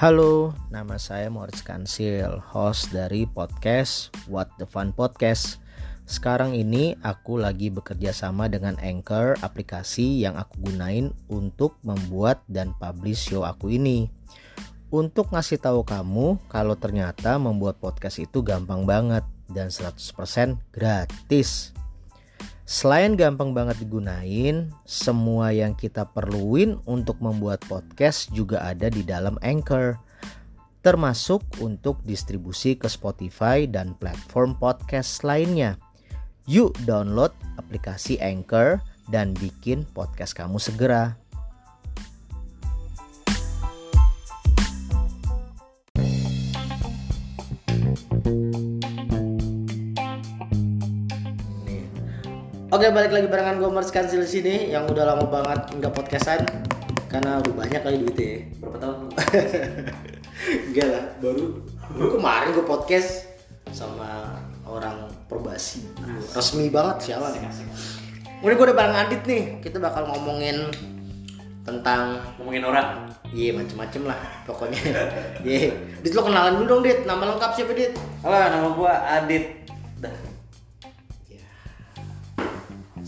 Halo, nama saya Moritz Kansil, host dari podcast What the Fun Podcast. Sekarang ini aku lagi bekerja sama dengan Anchor, aplikasi yang aku gunain untuk membuat dan publish show aku ini. Untuk ngasih tahu kamu kalau ternyata membuat podcast itu gampang banget dan 100% gratis. Selain gampang banget digunain, semua yang kita perluin untuk membuat podcast juga ada di dalam Anchor. Termasuk untuk distribusi ke Spotify dan platform podcast lainnya. Yuk download aplikasi Anchor dan bikin podcast kamu segera. Oke balik lagi barengan gue Mars Kansil sini yang udah lama banget nggak podcastan karena udah banyak kali duitnya ya. Berapa tahun? Enggak lah baru baru kemarin gue podcast sama orang perbasi resmi banget siapa nih Kemudian gue udah bareng Adit nih kita bakal ngomongin tentang Ngomongin orang. iya macem-macem lah pokoknya iya Dit lo kenalan dulu dong Dit nama lengkap siapa Dit Halo, nama gua Adit. Dah.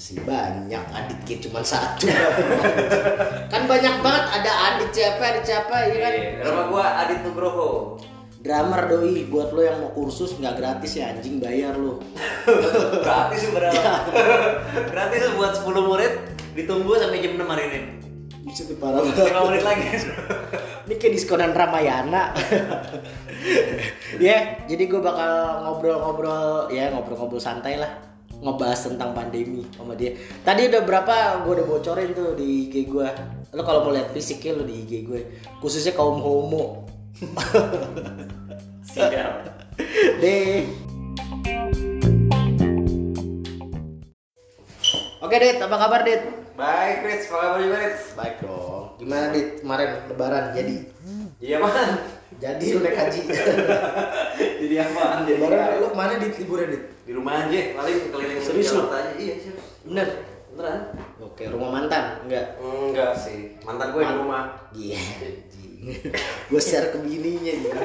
Si banyak. Adit kayak cuma satu. Kan banyak banget. Ada Adit siapa Adit siapa ya kan? Iya, Nama gua Adit Nugroho. drummer doi. Buat lo yang mau kursus nggak gratis ya anjing bayar lo. Gratis sih berapa? Gratis buat 10 murid ditunggu sampai jam 6 hari ini. bisa tuh parah banget. 5 menit lagi. ini kayak diskonan Ramayana. Ya jadi gue bakal ngobrol-ngobrol ya ngobrol-ngobrol santai lah ngebahas tentang pandemi sama dia tadi udah berapa gue udah bocorin tuh di IG gue lo kalau mau lihat fisiknya lo di IG gue khususnya kaum homo Siap. deh Oke Dit, apa kabar Dit? Baik, Rich. Apa kabar juga, Rich? Baik dong. Gimana Dit kemarin lebaran jadi? Iya, Man. Jadi lu naik haji. Jadi apaan? Jadi lebaran lu ke mana Dit liburan Dit? Di rumah aja, paling keliling Serius aja. Iya, serius. Bener. Beneran? Oke, rumah mantan? Enggak. Enggak sih. Mantan gue di rumah. Iya. gue share ke bininya gitu.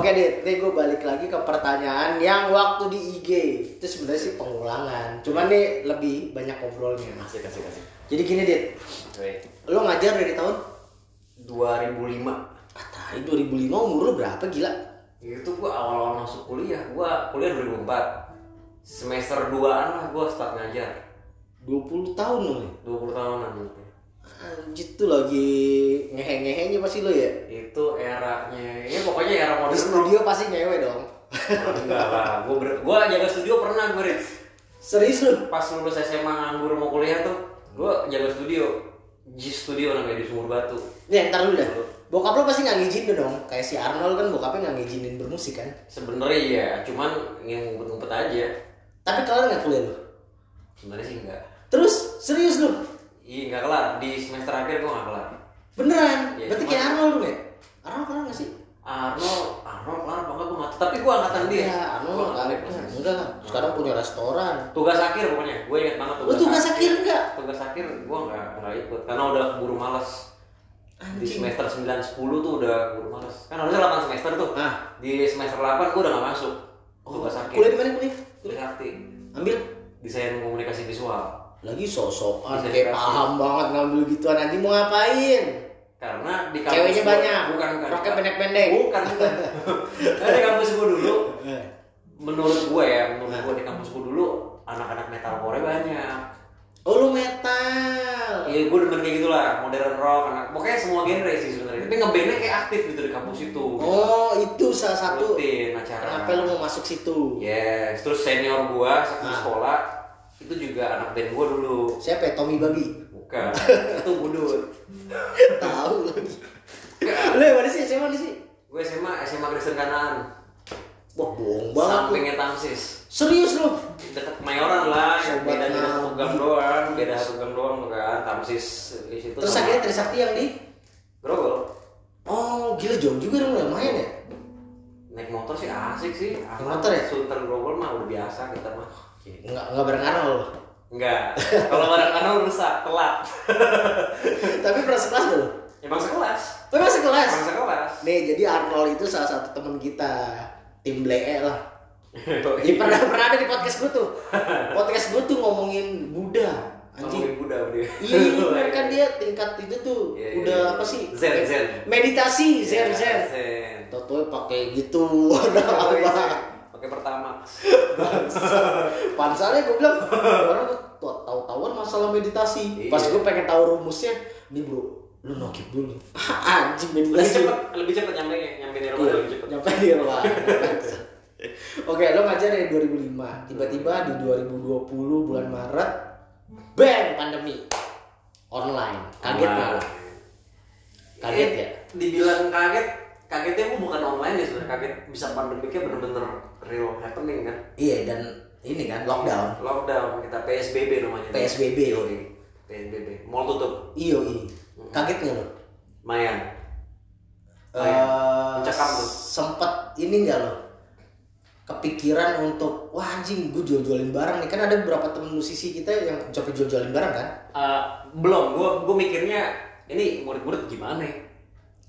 Oke Dit, nih gue balik lagi ke pertanyaan yang waktu di IG itu sebenarnya sih pengulangan. Cuman nih lebih banyak ngobrolnya. Kasih, kasih, kasih. Jadi gini Dit, lo ngajar dari tahun 2005 Ah, tai 2005 umur lu berapa gila? Itu gua awal-awal masuk kuliah gua kuliah 2004 semester 2an lah gua start ngajar 20 tahun lo nih. 20 tahunan gitu Anjir tuh lagi ngehe-ngehenya pasti lo ya. itu eranya ya pokoknya era Di modern studio pasti ngewe dong. enggak lah gua ber, gua jaga studio pernah Rich. Serius lu? pas lulus SMA nganggur mau kuliah tuh gua jaga studio G Studio namanya di Sumur Batu Nih, ntar dulu dah. Bokap lo pasti nggak ngizinin dong. Kayak si Arnold kan bokapnya nggak ngizinin bermusik kan. sebenarnya iya cuman yang ngumpet-ngumpet aja Tapi kalian nggak kuliah lo. sebenarnya sih enggak Terus serius lu? iya enggak kelar di semester akhir gua enggak kelar Beneran? Iya, Berarti cuman- kayak Arnold lu ya? Arnold kelar nggak sih? Arnold Arnold kelar apa enggak gua nggak tapi gua angkatan dia Iya, Arnold Gua nggak dia. Enggak lah. Sekarang punya restoran. tugas akhir pokoknya gue inget banget Lu tugas akhir enggak? tugas akhir gue nggak nggak ikut karena udah keburu males di semester 9 10 tuh udah keburu males kan harusnya 8 semester tuh Ah. di semester 8 gue udah nggak masuk tugas akhir Kuliah di mana kuliah? kuliah arti Ambil desain komunikasi visual lagi sosokan Bisa kayak paham banget ngambil gituan nanti mau ngapain? karena di kampus Ceweknya gua- banyak. bukan bukan Roknya pendek-pendek. bukan bukan karena di kampus gue dulu Eh. menurut gue ya menurut Nah. gue di kampus gue dulu anak-anak metalcore banyak Oh lu metal. Iya, gue demen kayak gitulah, modern rock, anak, pokoknya semua genre sih sebenarnya. Tapi ngebandnya kayak aktif gitu di kampus itu. Oh itu salah satu Rutin acara. kenapa lu mau masuk situ? Yes, terus senior gua satu Ah. sekolah itu juga anak band gua dulu. Siapa ya? Tommy Babi? Bukan, itu budut. Tahu lagi. Lu mana sih? SMA mana sih? Gue SMA, SMA Kristen Kanaan. Wah bohong banget. Sampingnya Tamsis. Serius lu? Dekat Mayoran lah, Sobat beda beda satu gang doang, beda satu gang doang kan. Tamsis di situ. Terus akhirnya Trisakti yang di? Grogol. Oh gila jauh juga dong lumayan ya. Naik motor sih asik sih. Naik motor ya? Sunter Grogol mah udah biasa kita mah. Enggak enggak bareng Arnold. Enggak. Kalau barang kanal rusak, telat. Tapi pernah sekelas gak lu? Emang sekelas. Emang sekelas? Emang sekelas. Nih, jadi Arnold itu salah satu teman kita. Tim Blee lah. Ya, pernah pernah ada di podcast gue tuh. Podcast gue tuh ngomongin Buddha. Anjing. Ngomongin Buddha dia. Iya, iya, kan dia tingkat itu tuh Iya, iya, udah iya. apa sih? Zen, zen. Meditasi, zen, Iya, zen. Zen. Toto pakai gitu, udah apa? Pakai pertama. Pansalnya gue bilang, orang tuh tahu-tahuan masalah meditasi. Pas Iya. gue pengen tahu rumusnya, nih bro, lu nokip dulu. Anjing Lebih meditasi. cepat, lebih cepat nyampe nyampe di rumah Iya, lebih cepat. nyampe di rumah. Oke, lo ngajar dari 2005. Tiba-tiba di 2020 bulan Maret, bang pandemi online. Kaget nggak lo? Kaget Eh, ya? Dibilang kaget, kagetnya gue bukan online ya sebenarnya kaget bisa pandemiknya bener-bener real happening kan. Iya dan ini kan lockdown. Lockdown kita PSBB namanya. PSBB. Yoi, PSBB. Mall tutup. Iyo iya. Kaget nggak lo? Eh, Mencekam tuh. sempet ini nggak lo? Kepikiran untuk wah anjing gue jual-jualin barang nih kan ada beberapa temen musisi kita yang coba jual-jualin barang kan? Eh, belum, gue gue mikirnya ini murid-murid gimana ya?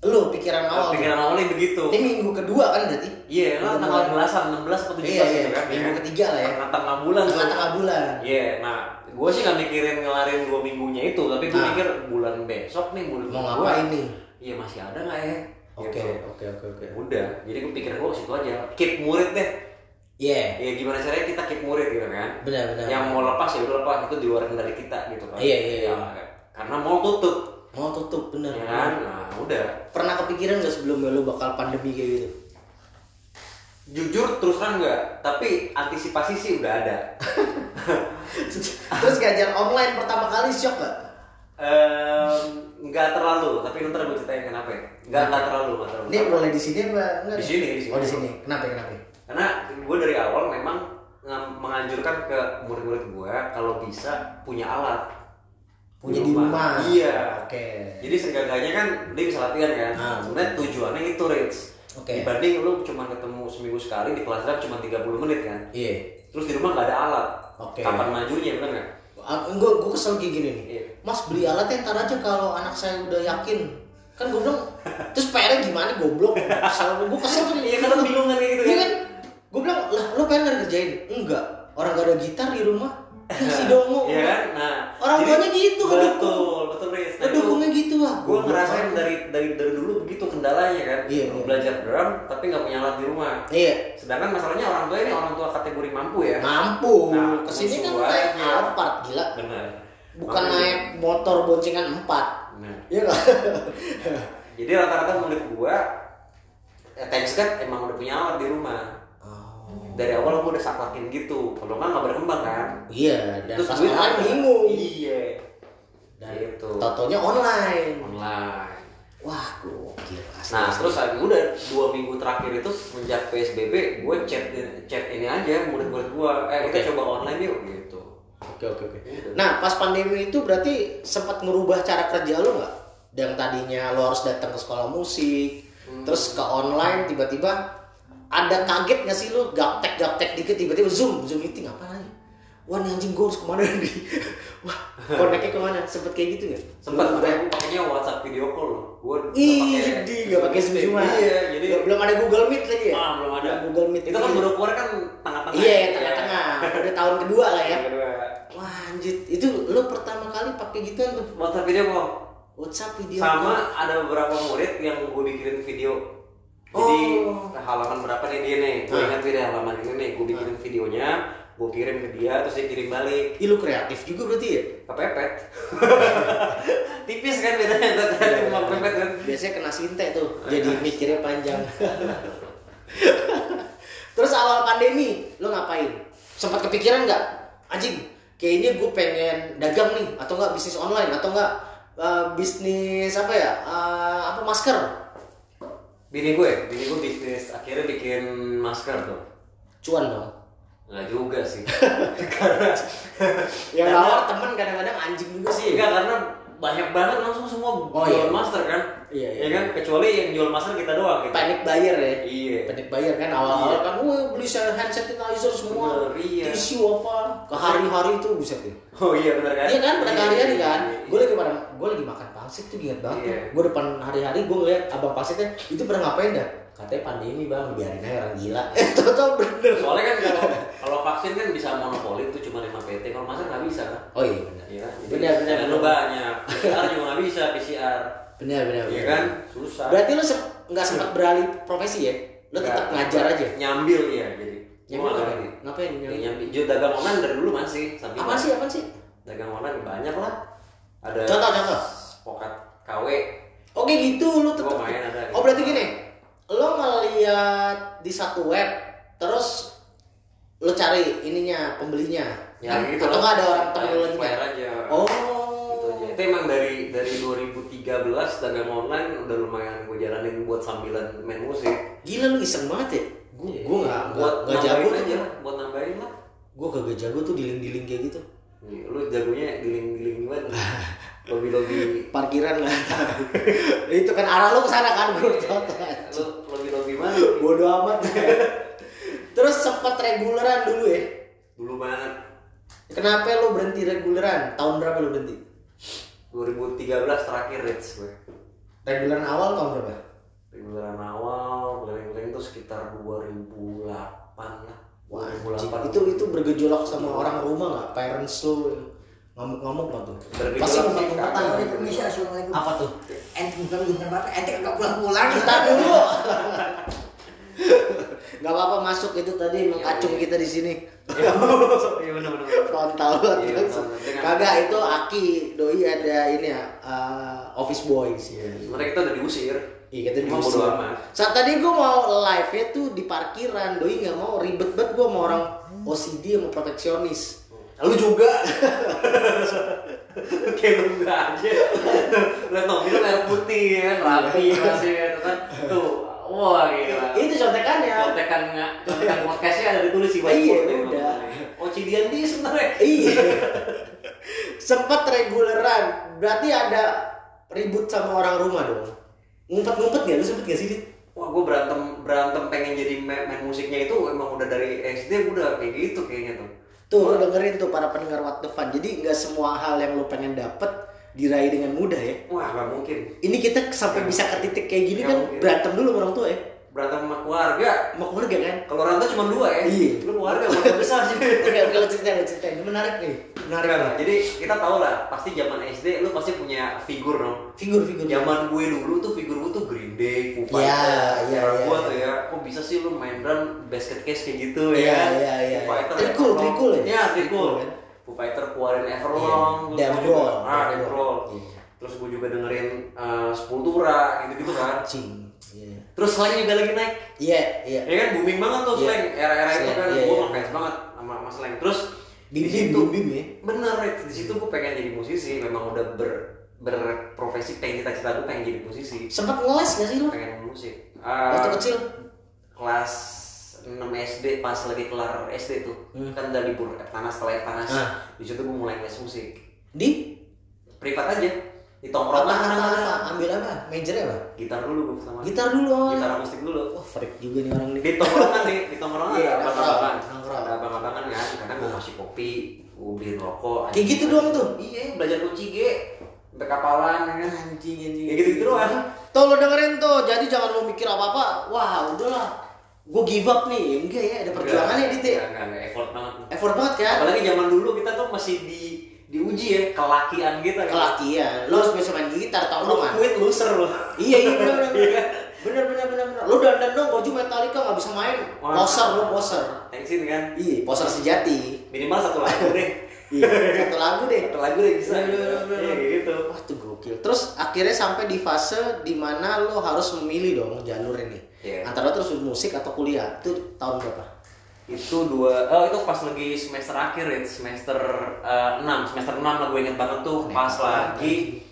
Lo pikiran awal. Pikiran awalnya begitu. Ini minggu kedua kan berarti? Iya, kan Udah tanggal belasan, 16 atau 17 Iya, iya. gitu kan. Minggu ketiga lah ya. Tengah-tengah bulan tuh. Tengah-tengah bulan. Iya, nah gue sih nggak mikirin ngelarin dua minggunya itu, tapi gue Nah. mikir bulan besok nih bulan Mau ngapain nih? Iya masih ada nggak ya? Oke, Gitu. oke, oke, oke. Udah, jadi gue pikir gue situ aja. Keep murid deh. Iya, Ya gimana caranya kita keep murid gitu kan? benar benar. Yang mau lepas ya udah lepas itu di luar kendali kita gitu kan? Iya, iya, iya. Ya, karena mau tutup, mau tutup bener. ya? Nah udah. Pernah kepikiran gak sebelumnya lo bakal pandemi kayak gitu? Jujur terus terang nggak, tapi antisipasi sih udah ada. Terus ngajar online pertama kali shock gak? Ehm, nggak terlalu, tapi ntar gue ceritain kenapa ya. Nggak nggak terlalu, nggak terlalu. Ini boleh di sini apa enggak? Di sini, di sini. Oh di sini. Kenapa? Kenapa? Karena gue dari awal memang menganjurkan ke murid-murid gue kalau bisa punya alat. Punya di rumah. Iya. Oke. Jadi seenggaknya kan dia bisa latihan kan. Ah. Sebenarnya tujuannya itu Rich. Oke. Dibanding lu cuma ketemu seminggu sekali di kelas lab cuma 30 menit kan. Iya. Terus di rumah nggak ada alat. Oke. Kapan majunya bener nggak? Gue gue kesel kayak gini nih. Iya. Mas beli alatnya ntar aja kalau anak saya udah yakin. Kan gue bilang, terus PR-nya gimana goblok? Kesel gue kesel tuh. Iya kan bingung kan gitu Iya kan. kan? Gue bilang, lah lo pengen ngerjain? Enggak. Orang gak ada gitar di rumah. Ya si dongo. Iya kan? Nah, Orang tuanya gitu, ngedukung. Betul, betul Riz. Nah, dukungnya gitu lah. gue ngerasain dari dari dari dulu begitu kendalanya kan. Iya, iya. Belajar drum tapi nggak punya alat di rumah. Iya. Sedangkan masalahnya orang tua ini orang tua kategori mampu ya. Mampu. Nah, Ke sini kan aja. Alphard gila. Benar. Bukan Makanya- naik motor boncengan 4 Nah, Iya jadi rata-rata murid gua ya, thanks God emang udah punya alat di rumah. Dari awal gua udah saklakin gitu. Kalau nggak nggak berkembang kan. Iya, dan Terus online ada. bingung. Iya. Dan gitu. Totonya online. Online. Wah, gokil. Asli, Nah asli. terus lagi udah dua minggu terakhir itu semenjak PSBB gue chat chat ini aja murid-murid gue eh kita coba online yuk gitu. Oke, oke, oke. Udah. Nah, pas pandemi itu berarti sempat ngerubah cara kerja lo nggak? Yang tadinya lo harus datang ke sekolah musik, Hmm. terus ke online tiba-tiba ada kaget nggak sih lo gaptek gaptek dikit tiba-tiba zoom zoom meeting apa nih? Wah nih anjing gue harus ke mana nih? Wah, koneknya ke mana? Sempet kayak gitu Lo- makanya gue pakainya WhatsApp video call loh. Gue di nggak pakai zoom cuma. Iya jadi belum ada Google Meet lagi ya? ah, belum ada. Google Meet Itu kan baru keluar kan tengah-tengah. Iya, tengah-tengah. Udah tahun kedua lah ya. Wah, anjir. Itu lo pertama kali pakai gituan tuh. WhatsApp video call. WhatsApp video Sama ada beberapa murid yang gue bikinin video. Jadi Oh. halaman berapa nih dia nih? Gue Ah. ingat video halaman ini nih. Gue bikinin videonya, gue kirim ke dia, terus dia kirim balik. Ih, lu kreatif juga berarti ya? kepepet tipis kan bedanya antara kreatif sama kepepet kan Biasanya kena sinte tuh. Jadi mikirnya panjang. Terus awal pandemi, lo ngapain? Sempat kepikiran nggak? Anjing, kayaknya gue pengen dagang nih, atau nggak bisnis online, atau nggak eh, bisnis apa ya? Eh, apa masker? Bini gue bini gue bisnis akhirnya bikin masker tuh Cuan dong. nggak juga sih karena Yang nawar temen kadang-kadang anjing juga sih. enggak karena banyak banget langsung semua Oh, jual iya. master kan Iya, iya. ya kan kecuali yang jual master kita doang gitu panic buyer ya iya panic buyer kan awal-awal kan wah beli hand sanitizer semua Bener, iya. tisu apa ke hari-hari itu bisa tuh oh iya benar kan Iya kan, pada hari-hari iya, kan. iya, Gue lagi pada, gue lagi makan pangsit tuh inget banget. Iya. Gue depan hari-hari gue ngeliat abang pangsitnya itu pernah ngapain dah? Katanya pandemi bang, biarin aja orang gila. Eh, tau bener. soalnya kan kalau kalau vaksin kan bisa monopoli itu cuma 5 PT kalau master nggak bisa kan Oh iya benar. Iya kan? Benar, benar, benar. banyak. PCR juga nggak bisa PCR. Benar benar. Iya kan? Susah. Berarti lu se- nggak sempat beralih profesi ya? Lu tetap ngajar aja. Nyambil ya jadi. Nyambil apa? Ngapain? Ya, Nyambil? nyambil. Jual dagang online dari dulu masih. Samping Apa sih? Apa sih? Dagang online banyak lah. Ada Contoh contoh. pokat KW. Oke gitu lu tetap. main ada. Oh berarti gini, lo ngeliat di satu web, terus lo cari ininya pembelinya, Ya gitu atau nggak ada orang temen lo lagi? Aja. Oh, Gitu aja. Itu emang dari dari 2013 dagang online udah lumayan gue jalanin buat sambilan main musik. gila lu iseng banget ya? Gue Iya. gue nggak buat nggak jago aja tuh. lah, buat nambahin lah. Gue kagak jago tuh dealing-dealing kayak gitu. Iya, Lu jagonya giling-giling gimana? Lobby-lobby Parkiran lah. itu kan arah lo ke sana kan gue tau lu lobby-lobby mana? Bodoh amat. terus sempat reguleran dulu ya? Dulu banget. Kenapa lo berhenti reguleran? Tahun berapa lo berhenti? 2013 terakhir Reds gue. Reguleran awal tahun berapa? Bulan awal, keliling-keliling tuh sekitar 2008 lah. Wah, 2008. anjing. itu itu bergejolak sama orang rumah nggak? Parents lo ngamuk-ngamuk nggak tuh? Pasti ngumpet-ngumpetan. permisi assalamualaikum. Apa tuh? Ente bukan bukan apa? Ente kagak pulang-pulang. Kita dulu. Gak apa-apa masuk itu tadi mengacung kita di sini. Iya benar-benar. Frontal Iya, banget. Kagak itu Aki doi ada ini ya uh, office boys ya. Sebenarnya kita udah diusir. Iya kita bodo amat. Saat tadi gue mau live nya tuh di parkiran, doi nggak mau ribet banget gue sama orang OCD sama perfeksionis. Lu juga. Kayak lu enggak aja. Lihat itu merah putih kan, rapi masih gitu kan. Tuh, wah gila. itu contekannya. Contekan nggak, contekan podcastnya ada ditulis sih Iya, whiteboard ya, udah. Oh, Cidian dia sebenarnya. Iya. Sempat reguleran. Berarti ada ribut sama orang rumah dong. Ngumpet-ngumpet gak? Lu sempet gak sih, Dit? Wah, gue berantem berantem pengen jadi main, main musiknya itu emang udah dari SD udah kayak gitu kayaknya tuh. Tuh, lu dengerin tuh para pendengar What the Fun. Jadi nggak semua hal yang lu pengen dapet diraih dengan mudah ya. Wah, nggak mungkin. Ini kita sampai bisa ke titik kayak gini kan mungkin. berantem dulu orang tua ya. Berantem sama keluarga. Sama keluarga kan. Kalau orang tuh cuma dua ya. Iya. Lu keluarga keluarga besar sih. Oke, oke, lu ceritain, lu ceritain. Ini menarik nih. Menarik nih. Jadi kita tahu lah, pasti zaman SD lu pasti punya figur dong. Figur-figur. Zaman gue dulu tuh figur gue tuh Green Day, Foo Iya, Fighters. iya, iya, gua iya. tuh ya, kok bisa sih lu main drum basket case kayak gitu Iya, ya? iya, iya. Foo Fighter, Trikul, trikul ya? Iya, trikul. Kan? Foo Fighter keluarin Iya. Everlong. terus Dave Grohl. Ah, Dave Grohl. Iya. Terus gue juga dengerin uh, Sepultura gitu-gitu kan. Iya. Terus slang juga lagi naik. Iya, iya. Ya kan booming banget tuh Iya. slang. Era-era itu Slang, kan iya, gue iya. ngefans banget sama, sama slang. Terus Bim di bim situ bim bim ya. bener di situ gue pengen jadi musisi memang udah ber berprofesi pengen cita-cita gue pengen jadi musisi Sempat ngeles gak sih lu? pengen musik Eh, Waktu kecil? kelas 6 SD pas lagi kelar SD tuh Hmm. kan udah libur panas setelah panas Ah. di situ gue mulai les musik Di? privat aja di Apa, tongkrongan apa, kadang-kadang. apa? Ambil apa? Majornya apa? gitar dulu sama Gitar dulu. oh. gitar akustik dulu Wah, freak juga nih orang nih. di tongkrongan nih di tongkrongan Iya, ada abang-abangan nongkrong, nongkrong. ada abang-abangan kan kadang gue kasih kopi gue beliin rokok Kayak gitu doang tuh? iya belajar kunci G sampai kapalan ya kan Anjing, anjing. ya gitu-gitu doang Tuh lo dengerin tuh, jadi jangan lo mikir apa-apa. Wah, udahlah. Gue give up nih. Enggak ya, ada perjuangannya di Enggak, enggak, enggak, effort banget Effort banget kan? apalagi zaman dulu kita tuh masih di diuji ya kelakian kita kan. Kelakian. Lo harus bisa main gitar, tau lo kan? quit loser lo Iya, iya bener bener. Iya bener. kan? Bener bener bener. Lo dandan dong baju Metallica nggak bisa main. Poser lo poser. thanksin kan Iya, poser sejati. minimal satu lagu deh Iya, satu lagu deh. satu lagu deh bisa gitu. Iya, gitu Wah tuh gokil. Terus akhirnya sampai di fase di mana lo harus memilih dong jalur ini. Iya. Antara terus musik atau kuliah. Itu tahun berapa? Itu dua oh itu pas lagi semester akhir ya semester eh, enam. Semester enam lah gue inget banget tuh. Pas lagi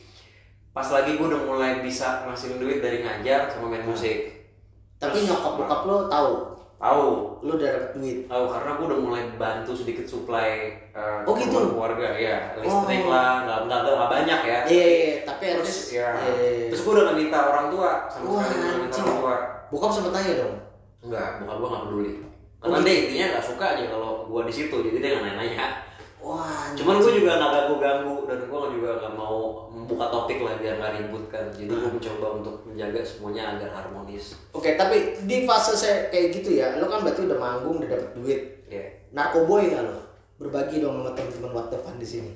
pas lagi gue udah mulai bisa ngasihin duit dari ngajar sama main musik. Tapi nyokap bokap lo tahu. tahu. Lu udah dapet duit. tahu karena gue udah mulai bantu sedikit supply eh, Oh, gitu? keluarga. Ya listrik Oh. lah nggak nggak nggak banyak ya. Iya, iya, iya, tapi at terus ya. iya, iya, iya. terus gue udah nggak minta orang tua sama Wah, sekali nggak minta orang tua. Bokap sempet tanya dong. enggak bokap gue nggak peduli Gitu? dia intinya nggak suka aja kalau gue di situ jadi dia nggak nanya Wah. cuman gue juga nggak ganggu ganggu dan gue juga nggak mau membuka topik lah biar nggak ribut kan jadi gue Hmm. mencoba untuk menjaga semuanya agar harmonis Oke, tapi di fase saya kayak gitu ya, lo kan berarti udah manggung, udah dapet duit. ya Narkoboy nggak lo? Berbagi dong sama teman-teman What the Fun di sini.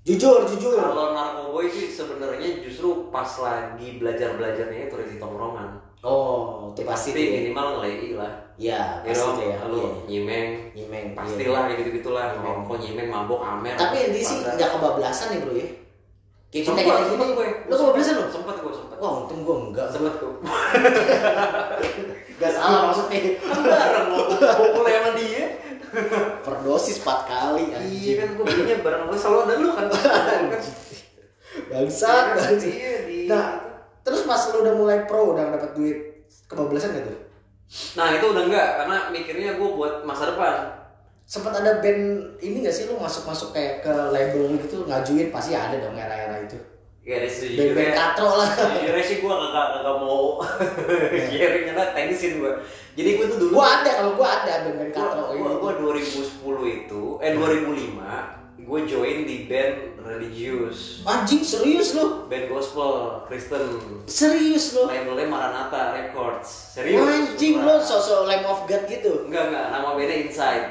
Jujur, jujur. kalau narkoboy sih sebenarnya justru pas lagi belajar belajarnya itu di tongkrongan Oh, itu pasti ya. minimal ngelei lah Ya, ya pasti dong tuh ya. lu Iya. nyimeng Nyimeng. iya. pastilah kayak gitu gitulah Nyimeng. ngerokok nyimeng mabok amer Tapi intinya sih nggak kebablasan ya bro ya. Kayak kita kayak gini. gue Lo kebablasan lo? sempet gue sempet Wah untung gue enggak. sempet gue Gak salah maksudnya. kan bareng lo pukul sama dia Perdosis 4 kali iya anjing. kan gue belinya bareng gue selalu ada lu kan Bangsat. Iya, iya, Nah, terus pas lu udah mulai pro udah dapet duit kebablasan gak tuh? Nah itu udah enggak karena mikirnya gue buat masa depan. Sempet ada band ini gak sih lu masuk-masuk kayak ke label gitu ngajuin pasti ada dong era-era itu. ya dari sejujurnya Band-band katro lah. Jujurnya sih gue gak, gak, gak mau. Sharing karena teknisin gue Jadi gue tuh dulu Gua ada kalau gua ada band-band katro Gue gue 2010 itu, eh 2005 Gue join di band religius Anjing serius lu? Band gospel, Kristen Serius lu? Labelnya Maranatha Records Serius Anjing lu beneran. sosok Lamb of God gitu. Enggak, enggak, nama bandnya Inside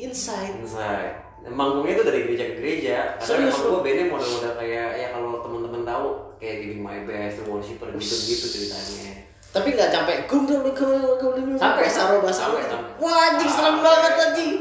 Inside. Inside Manggungnya itu dari gereja ke gereja Karena emang gue bandnya model-model kayak Ya kalau temen-temen tahu Kayak Giving My Best, The Worshipper gitu-gitu ceritanya Tapi nggak sampai gum gum gum gum gum Sampai, saro sampai. Wah anjing serem banget anjing.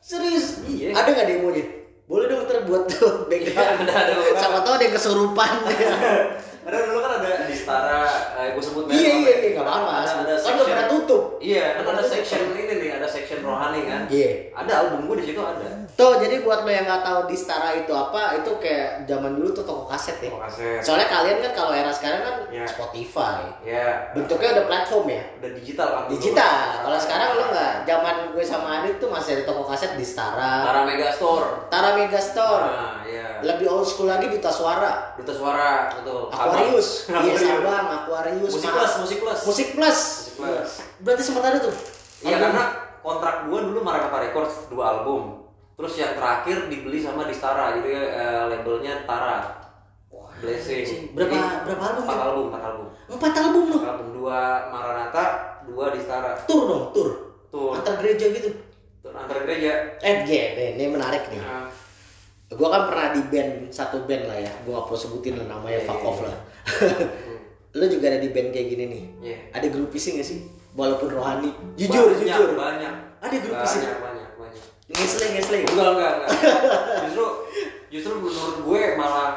Serius? Iya. Ada nggak demonya? Boleh dong ntar buat tuh background. Iya, ada, ada. Sama tau ada yang kesurupan. Karena dulu kan ada di Setara, eh, gue sebut iya iya ya? iya nggak apa-apa. Ada, ada Kan udah section. pernah tutup. Iya, kan ada section ini nih, ada section rohani kan. Iya. Ada album gue di situ ada. Tuh jadi buat lo yang nggak tahu di Stara itu apa, itu kayak zaman dulu tuh toko kaset ya. Oh, kaset. Soalnya kalian kan kalau era sekarang kan Iya. Spotify. Ya. Bentuknya udah platform ya. udah digital kan. Digital. Kalau sekarang lo nggak, zaman gue sama Adit tuh masih ada toko kaset di Stara. Tara Mega Store. Tara Megastore. Nah, iya. Lebih old school lagi Duta Suara. Duta Suara betul. Aquarius. Sabang. Iya, Aquarius. Sabang, Aquarius. Musik plus, musik plus. Musik Plus. Musik plus. Berarti sempat ada tuh. Iya karena kontrak gue dulu Maranatha Records dua album. Terus yang terakhir dibeli sama Distara, jadi eh, labelnya Tara. Wah, Blessing. Berapa Jadi, berapa album? Empat ya? album, empat album. Empat album loh. Empat album dua Maranatha, dua Distara. Tur dong, tur. Tuh, Antar gereja gitu. tuh antar gereja. Eh, gini, ini menarik nih. Nah, Gua kan pernah di band satu band lah ya. Gua gak perlu sebutin lah namanya Iya, fuck iya, off iya. lah. Lu juga ada di band kayak gini nih. Iya. Ada grup isi gak sih? Walaupun rohani. Jujur, banyak, jujur. Banyak. Ada grup. Banyak, banyak, banyak. Ngesle, ngesle. Enggak, enggak, enggak. Justru justru menurut gue malah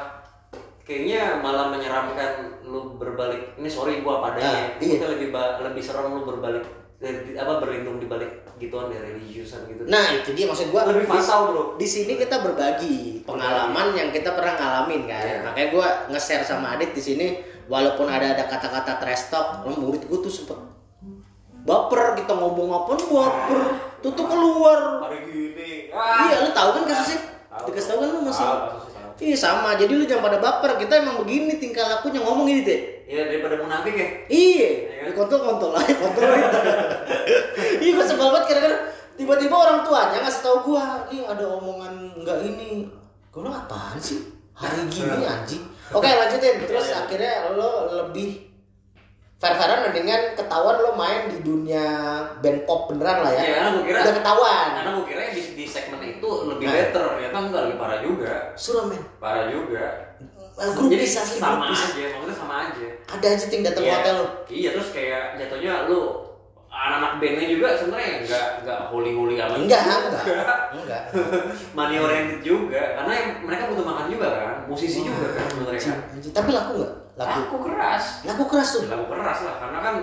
kayaknya malah menyeramkan lu berbalik. Ini sorry gua Ah, apa adanya. iya. Kita lebih lebih serem lu berbalik eh, apa berlindung di balik gituan dari religiusan gitu. Nah, itu dia maksud gua. lebih fatal, Bro. di sini kita berbagi pengalaman yang kita pernah ngalamin kan. Iya. Makanya gue nge-share sama Adit di sini walaupun ada ada kata-kata trash talk, murid gue tuh sempet baper kita ngomong apa lu baper tuh tuh keluar gini. iya lu tahu kan kasusnya Tahu. dikasih tahu kan lu masih tahu. iya sama jadi lu jangan pada baper kita emang begini tingkah lakunya ngomong gini deh Iya daripada munafik ya. iya. Iya. di kontol kontol lah kontol iya gue sebel banget kadang-kadang. Tiba-tiba orang tuanya ngasih tahu gua nih ada omongan nggak ini. Gue bilang apaan sih? Hari gini anjing. Oke lanjutin. Terus Iya, iya. akhirnya lo lebih fair-fairan mendingan ketahuan lo main di dunia band pop beneran lah ya Iya, karena gue kira udah ketahuan karena gue kira di, di segmen itu lebih Nah. better, ternyata enggak lebih parah juga. suram men Parah juga. Eh, grupis Jadi sama grupis aja, maksudnya sama aja. ada aja ting datang Iya. hotel lo Iya, terus kayak jatuhnya lu anak-anak bandnya juga sebenarnya enggak enggak holy-holy amat. enggak enggak enggak Money oriented juga, karena yang- mereka butuh makan juga kan, musisi juga kan mereka. Tapi laku nggak laku Laku keras. laku keras tuh Laku keras lah, karena kan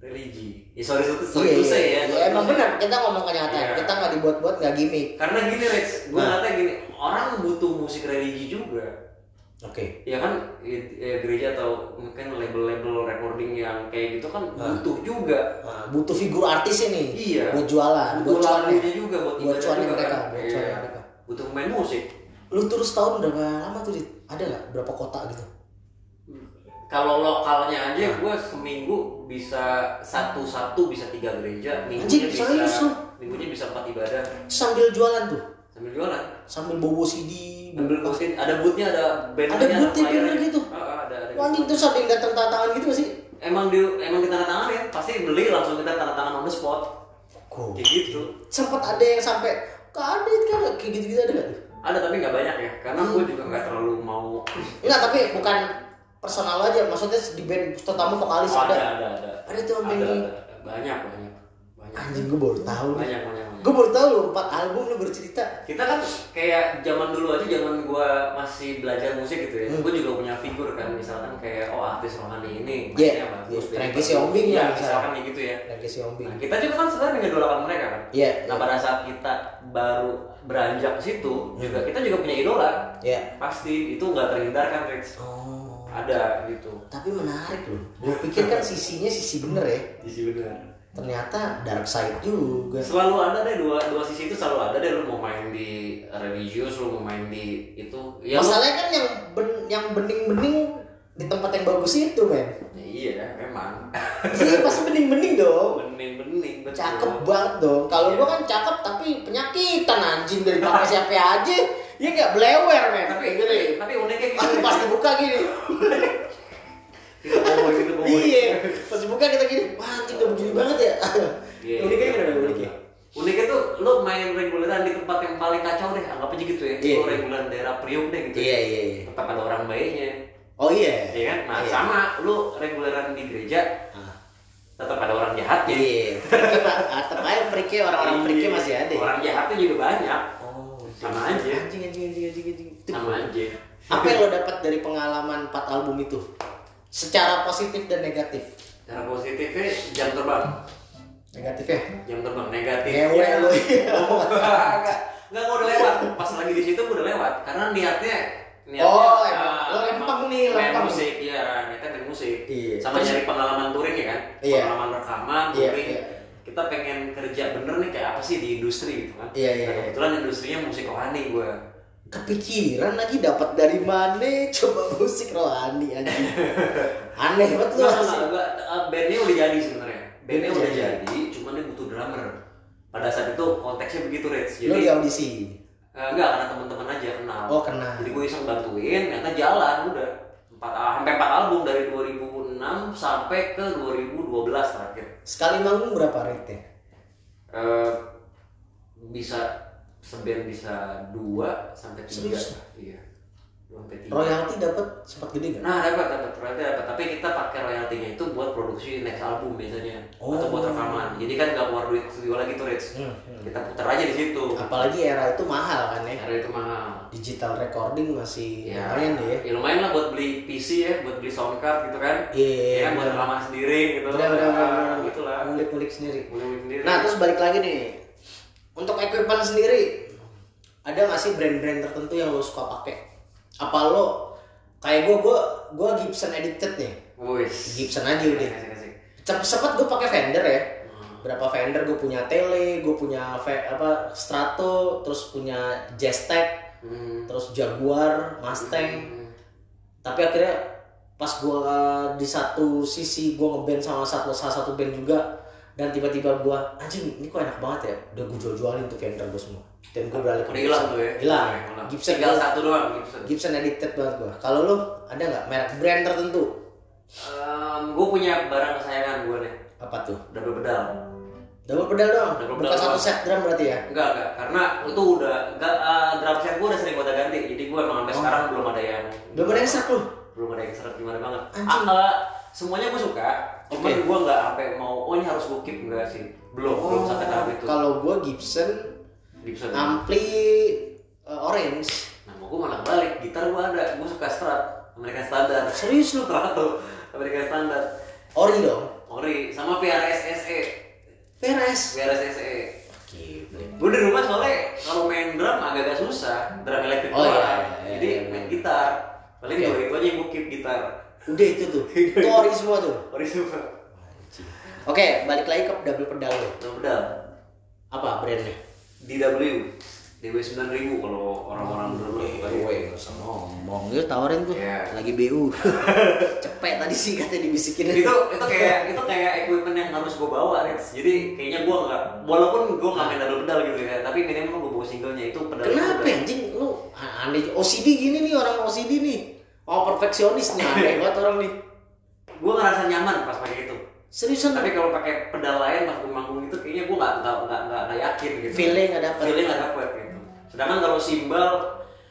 religi. Ya sorry sorry sorry Iya, iya, say ya. to emang benar kita ngomong kenyataan Iya. kita nggak dibuat-buat nggak gimmick Karena gini Rex, gue Nah. gini, orang butuh musik religi juga. Oke. ya kan ya, gereja atau mungkin label-label recording yang kayak gitu kan Ah. butuh juga Nah, butuh figur artis ini. Iya. Buat jualan, butuh buat cuannya. lagunya juga buat Buat ibadah cuannya mereka, kan. buat Iya. mereka. butuh main musik Lu terus tahun berapa lama tuh, Dit? Ada nggak berapa kota gitu? kalau lokalnya aja gue seminggu bisa satu satu bisa tiga gereja minggunya Anjing, bisa serius minggunya bisa empat ibadah Sambil jualan tuh, sambil jualan sambil bobo CD, sambil bobo ngusin ada bootnya ada bandnya Ada bootnya, banner gitu? Ah, ah, ada ada Wah, anjing terus ada yang datang tanda tangan gitu gak sih? emang di emang kita tanda tangan ya pasti beli langsung kita tanda tangan on the spot Kok? kayak gitu Sempet ada yang sampai kadit kan kayak gitu-gitu ada nggak tuh? ada tapi nggak banyak ya karena Hmm. gue juga nggak terlalu mau Enggak, tapi bukan personal aja, maksudnya di band terutama vokalis Oh, ada. ada ada ada Ada tuh ada, ada, ada. banyak banyak banyak Anjing gue baru tahu. banyak, banyak. Gue baru tahu lu empat album lu bercerita. kita kan kayak zaman dulu aja zaman gua masih belajar musik gitu ya Hmm. gue juga punya figur kan misalkan kayak oh artis rohani ini mainnya bagus dia Frankie. Siombing lah misalkan. gitu ya Dan Casey Ombing. nah, kita juga kan sebenarnya mengidolakan mereka kan Iya. nah iya. pada saat kita baru beranjak ke situ Hmm. juga kita juga punya idola Iya. pasti itu nggak terhindarkan Rich Oh. ada gitu Tapi menarik loh. Gue pikir kan sisinya sisi bener ya. sisi benar Ternyata dark side juga. selalu ada deh dua dua sisi itu selalu ada deh lu mau main di religius lu mau main di itu ya lu- Masalahnya kan yang ben, yang bening-bening di tempat yang bagus itu, men. iya memang Iya, pasti bening-bening dong. bening-bening betul. Cakep banget dong. Kalau Iya. gua kan cakep tapi penyakitan anjing dari pakai siapa aja. Iya nggak blewer, men. tapi gini. tapi uniknya Ah, gitu pas dibuka gini. kita gitu Iya, pas dibuka kita gini. Wah, anjing udah begini banget ya. Iya, Uniknya iya, gimana iya. uniknya? uniknya tuh lu main reguleran di tempat yang paling kacau deh anggap aja gitu ya Iya, lu iya. reguleran daerah Priok deh gitu Iya, iya, iya. tetap ada orang baiknya Oh iya. iya kan nah Iya. sama lu reguleran di gereja Ah. tetap ada orang jahatnya Iya, friki pak, tetap aja friki orang-orang friki Iya. masih ada. orang jahatnya juga banyak Oh, Sama aja. Anjing, anjing, anjing, anjing, anjing. Itu sama aja Apa yang lo dapat dari pengalaman 4 album itu? Secara positif dan negatif. cara positifnya jam terbang Negatif ya? jam terbang negatif Ngewe lu. oh, enggak enggak gua udah lewat pas lagi di situ gua udah lewat karena niatnya niatnya Oh, emang. ah, Lo lempeng nih, main lempeng. musik iya niatnya main musik Iya. sama Terus- nyari pengalaman touring ya kan Iya. pengalaman rekaman Iya, touring iya. kita pengen kerja bener nih kayak apa sih di industri gitu kan Iya, iya, Nah, iya. kebetulan industrinya musik rohani gua Kepikiran lagi dapat dari mana? Coba musik rohani anjing. Aneh banget lu. Enggak. Uh, bandnya udah jadi sebenarnya bandnya udah jadi. jadi cuman dia butuh drummer pada saat itu konteksnya begitu Rich jadi di audisi. Eh, enggak karena teman-teman aja kenal Oh, kenal. jadi gue iseng bantuin ternyata jalan udah empat ah, sampai empat album dari 2006 sampai ke 2012 terakhir Sekali manggung berapa rate-nya? Eh, bisa seband bisa dua sampai tiga Serius? iya dua sampai tiga Royalti dapat sempat gede nggak? nah dapat dapat royalti dapat tapi kita pakai royaltinya itu buat produksi next album biasanya atau buat Oh. rekaman jadi kan nggak keluar duit studio lagi tuh Rich Hmm, hmm. kita putar aja di situ Apalagi era itu mahal kan ya. karena itu mahal Digital recording masih ya, lumayan deh ya. ya lumayan lah buat beli PC ya buat beli sound card gitu kan Iya, ya kan buat bener. rekaman sendiri gitu Bener, bener, bener, Ah, bener. gitu lah Ngulik-ngulik sendiri. Ngulik sendiri Nah terus balik lagi nih Untuk equipment sendiri Ada gak sih brand-brand tertentu yang lo suka pakai? Apa lo Kayak gue, gue, gue Gibson edited nih Wis. Gibson aja udah. Cepet sempet gue pakai Fender ya Hmm. Berapa Fender gue punya Tele, gue punya apa Strato, terus punya Jaztec, Hmm. terus Jaguar, Mustang. Hmm. Tapi akhirnya pas gue di satu sisi gue ngeband sama satu salah satu band juga dan tiba-tiba gue anjing ini kok enak banget ya? Udah gue jual-jualin tuh Fender gue semua. Dan gue balik ke hilang tuh ya? Hilang. Gibson tinggal gua- satu doang Gibson. Gibson edited banget gue kalau lo ada nggak merek brand tertentu? Gue punya barang kesayangan gue nih apa tuh? Double pedal. Double pedal doang? Double bukan pedal satu doang. set drum berarti ya? Enggak enggak. Karena itu udah enggak uh, drum set gue udah sering gue ganti. Jadi gue emang sampai Oh. sekarang belum ada yang belum ada yang serak lo belum ada yang seret gimana banget. Anjing. Ah, eh, semuanya gue suka cuman Oke. gue nggak sampai mau oh ini harus gue keep enggak sih. Belum belum sampai tahap itu. Oh, kalau gue Gibson Gibson. ampli uh, orange. Nah mau gue malah balik gitar gue ada gue suka strat American Standard. Serius lo Strato American Standard. Ori dong? Ori sama PRS SE PRS PRS SE Gila. gue di rumah soalnya kalau main drum agak-agak susah drum elektrik Oh, doang. iya, iya, jadi iya, main iya. gitar. Paling dua itu aja yang gue keep gitar Udah itu tuh. Itu ori semua tuh. Ori semua Oke, balik lagi ke double pedal lo. nah udah Apa brandnya? DW DW 9000 kalau orang-orang dulu suka usah ngomong. Dia tawarin tuh. Iya. Lagi BU. Cepet tadi sih katanya dibisikin. itu itu kayak itu kayak equipment yang harus gue bawa Reds. jadi kayaknya gue nggak walaupun gue nggak main double pedal gitu ya tapi minimal gue bawa singlenya itu pedal Kenapa anjing lu aneh OCD gini nih orang OCD nih. Oh perfeksionis nih banget orang nih. gue ngerasa nyaman pas pakai itu Seriusan tapi kalau pakai pedal lain pas gue manggung itu kayaknya gue nggak nggak nggak nggak yakin gitu feeling nggak dapet. feeling nggak dapet gitu sedangkan kalau simbal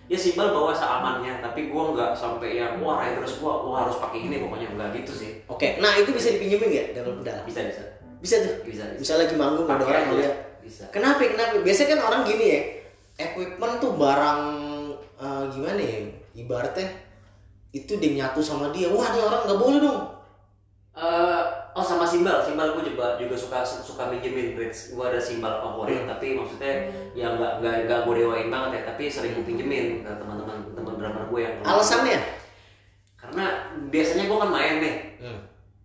ya simbal bawa seamannya tapi gue nggak sampai yang wah riders gue wah harus pakai ini pokoknya nggak gitu sih Oke, nah itu bisa dipinjemin ya double pedal? bisa bisa Bisa tuh. bisa bisa Bisa lagi manggung ada orang ngeliat. bisa Kenapa? Kenapa? Biasanya kan orang gini ya, equipment tuh barang eh, gimana ya? Ibaratnya itu dia nyatu sama dia. Wah, ini orang nggak boleh dong. Eh, oh sama simbal, simbal gue juga juga suka suka minjemin bridge. Gue ada simbal favorit, tapi maksudnya yang nggak nggak nggak gue dewain banget ya, tapi sering gue pinjemin ke teman-teman teman drummer gue yang Alasannya? karena biasanya gue kan main nih, Hmm.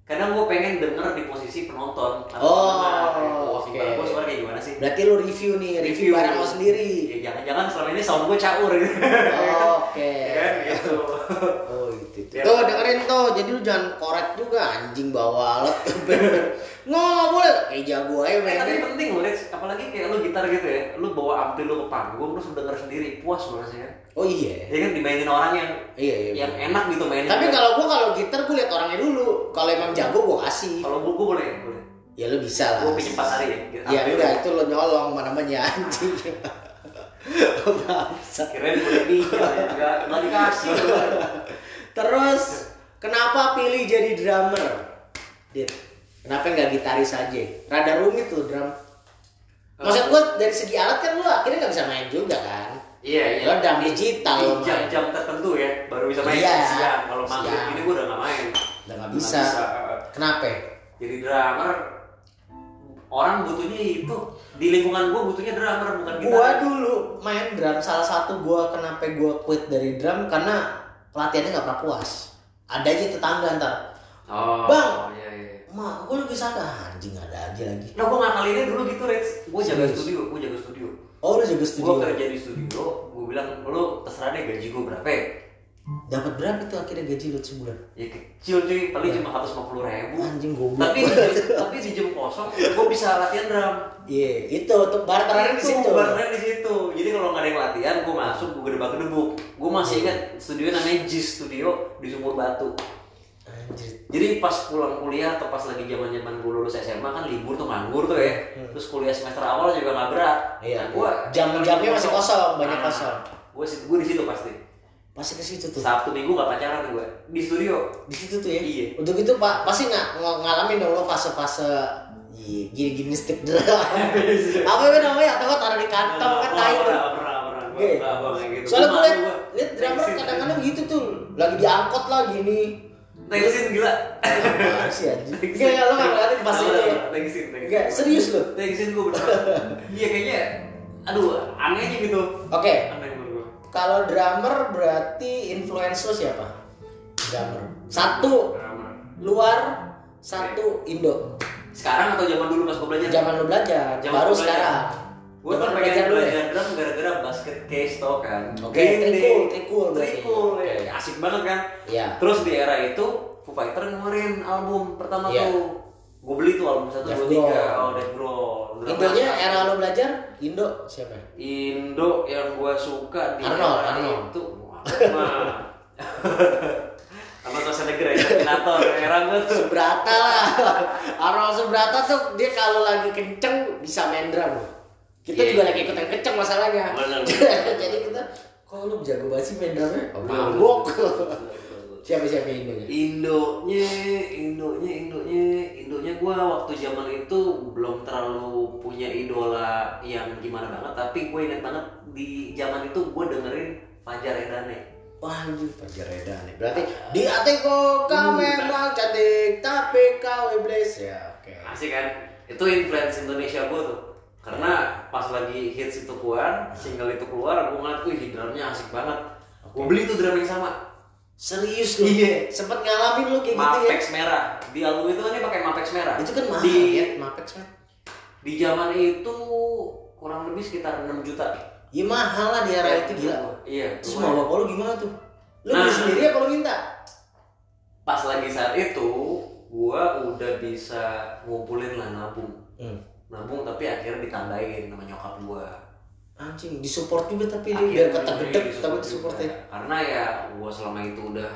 kadang gue pengen denger di posisi penonton Oh, oh, oke. simbal gue suara kayak gimana sih? Berarti lu review nih, review, barang lo sendiri. Ya, jangan-jangan selama ini sound gue caur gitu. Oke. Ya kan gitu. Itu. Biar- Tuh dengerin tuh, jadi lu jangan korek juga anjing bawa alat. Nggak boleh, kayak jago aja Eh, tapi penting loh, Lex. apalagi kayak lu gitar gitu ya, lu bawa ampli lu ke panggung, lu denger sendiri, puas loh rasanya. Oh iya. Ya kan dimainin orang yang Iya iya. yang enak gitu mainnya. Tapi kalau gua kalau gitar gua lihat orangnya dulu. Kalau emang jago gua kasih. kalau buku boleh, boleh. Ya lu bisa lah. Gue pinjem pas hari ya. Ya Ambil. udah itu lo nyolong mana namanya anjing. Kirain boleh pinjam ya, enggak dikasih. Terus kenapa pilih jadi drummer? Dit. Kenapa nggak gitaris aja? Rada rumit tuh drum. Maksud gua dari segi alat kan lu akhirnya nggak bisa main juga kan? Iya, iya. Lo drum digital Di lo main. jam-jam tertentu ya, baru bisa main Iya, siang. Kalau siang. ini gue udah nggak main. Udah nggak Nggak bisa. Kenapa? Jadi drummer, orang butuhnya itu di lingkungan gue butuhnya drummer bukan gitar. Gua dulu main drum salah satu gua kenapa gua quit dari drum karena pelatihannya nggak pernah puas. Ada aja tetangga ntar. Oh, Bang. iya iya. Mak, gue lagi sana anjing ada aja lagi. Nah, gue ngakalinnya dulu gitu, Reds. Gue jaga studio, gue jaga studio. Oh, lu jaga Gue studio. kerja di studio, gue bilang, lo terserah deh gaji gue berapa ya? Dapat berapa tuh akhirnya gaji lu sebulan? Ya kecil cuy, paling cuma 150 ribu. Anjing goblok. Tapi di, tapi di jam kosong, gue bisa latihan drum. Iya, itu tuh barteran di situ. barternya di situ. Jadi kalau nggak ada yang latihan, gue masuk, gue gedebak gedebuk. Gue masih ingat studio namanya Jis Studio di Sumur Batu. Anjir. Jadi pas pulang kuliah atau pas lagi zaman zaman gue lulus SMA kan libur tuh nganggur tuh ya. Terus kuliah semester awal juga nggak berat. Hmm. Iya. Nah, gua Jam-jamnya masih kosong, banyak Nah, kosong. Gue gue di situ pasti. Pasti ke situ tuh. Sabtu minggu gak pacaran gue di studio. Di situ tuh ya. Iya. Untuk itu Pak pasti nggak ng- ngalamin dong lo fase-fase gini-gini stick drum. Apa itu namanya? Atau nggak taruh di kantong kan tai tuh. gitu. Soalnya gue liat, liat drummer kadang-kadang gitu tuh Lagi diangkot lah gini Thanksin gila. Apaan sih anjing? Enggak, enggak, lo nggak ngeliatin pas itu ya thanksin. Enggak, serius lo? Thanksin gue bener. Iya kayaknya, aduh aneh aja gitu. Oke, gue. Kalau drummer berarti influence lo siapa? Drummer Satu Drama. luar, satu Indo Sekarang atau zaman dulu pas gue belajar? Zaman lo belajar, Zaman baru gua belajar. sekarang Gue tuh belajar pengen dulu ya? belajar drum gara-gara basket case tau kan. Oke, Green trikul, trikul. Trikul, ya. Oke. Asik banget kan. Iya Terus di era itu Foo Fighter ngeluarin album pertama Iya. tuh. Gue beli tuh album satu dua tiga. Oh, Death Growl. Indonya era lo belajar, Indo siapa? Indo yang gue suka di Arnold, era Arnold. itu. Wah. Arnold Schwarzenegger ya, Terminator era gue tuh. Subrata lah Arnold Subrata tuh dia kalau lagi kenceng bisa main drum Kita Iya. juga lagi ikutan kenceng masalahnya Jadi kita, kok lu jago banget sih main drumnya? Mabok benar. Siapa-siapa Indonya? Indonya, Indonya, Indonya, Indonya gue waktu zaman itu belum terlalu punya idola yang gimana banget, tapi gue ingat banget di zaman itu gue dengerin Fajar Edane. Wah anjing Fajar Reda nih Berarti di hatiku kau memang cantik Tapi kau iblis Ya oke Asik kan? Itu influence Indonesia gue tuh. Karena pas lagi hits itu keluar, single itu keluar, gue ngeliat, wih drumnya asik banget. Gue beli tuh drum yang sama. Serius lu? Iya. Sempet ngalamin lu kayak gitu ya? Mapex merah. Di album itu kan dia pakai Mapex merah. Itu kan mahal di, ya, Mapex kan? Di zaman itu kurang lebih sekitar 6 juta. Ya mahal lah di era Ya, itu gila. Iya. Terus lumayan. mau bapak lu gimana tuh? Lu Nah. beli sendiri apa lu minta? Pas lagi saat itu gua udah bisa ngumpulin lah nabung. Hmm. Nabung tapi akhirnya ditandain sama nyokap gua. Anjing, disupport juga tapi dia biar kata gede disupport tapi juga. disupportnya. Karena ya gua selama itu udah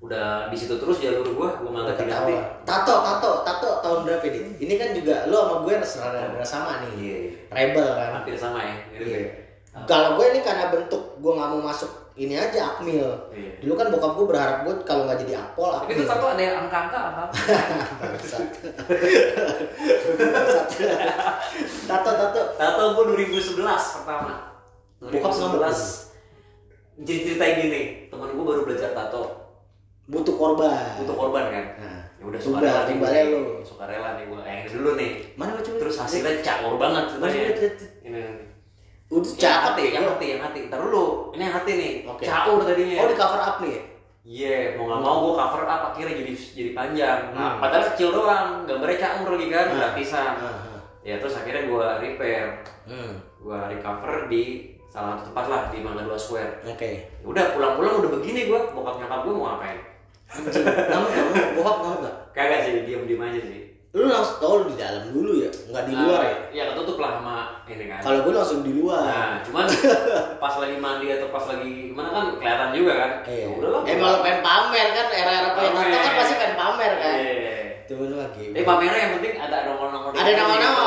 udah di situ terus jalur gua gua nggak. Ketawa. Tato, tato, tato tahun berapa dit? Ini kan juga lu sama gue rada sama nih. Iya. Rebel kan. Hampir sama ya. Iya. ya? Kalau gue ini karena bentuk gue nggak mau masuk ini aja akmil. Iya. Dulu kan bokap gue berharap gue kalau nggak jadi akpol Tapi akmil. itu tato ada yang angka-angka apa? Tato, tato. Tato gua 2011 pertama. Bokap ngamuk. 2011. Jadi cerita gini, temen gua baru belajar tato, Butuh korban. butuh korban kan. Nah, Ya udah suka rela nih lu. Suka rela nih gua. Eh, ini dulu nih. mana lu coba? Terus hasilnya caur banget. Ini Udah Yang cakep hati, yang hati, yang hati. Ntar dulu, ini yang hati nih. Oke. Caur tadinya. Oh di cover up nih ya? Iya, mau nggak mau gue cover up akhirnya jadi jadi panjang. Nah, Hmm. padahal kecil doang, gambarnya caur lagi kan, Hmm. gratisan. Ah, Ya terus akhirnya gue repair, Hmm. gue recover di salah satu tempat lah di Mangga Dua Square. Oke. Ya Udah pulang-pulang udah begini gue, bokap nyokap gue mau ngapain? Anjing, kamu kamu bokap kamu nggak? Kagak sih, diem diem aja sih. Lu langsung tau lu di dalam dulu ya, nggak di luar ya? Ya ketutup lah sama ini kan. Kalau gue langsung di luar. Nah, cuman pas lagi mandi atau pas lagi gimana kan kelihatan juga kan. Iya. Ya udah lah. Eh malu pengen pamer kan, era-era punya tato kan Pamer. pasti pengen pamer kan. Iya. Temen lu lagi. Tapi pamernya yang penting ada nomor-nomor. Ada nama-nama.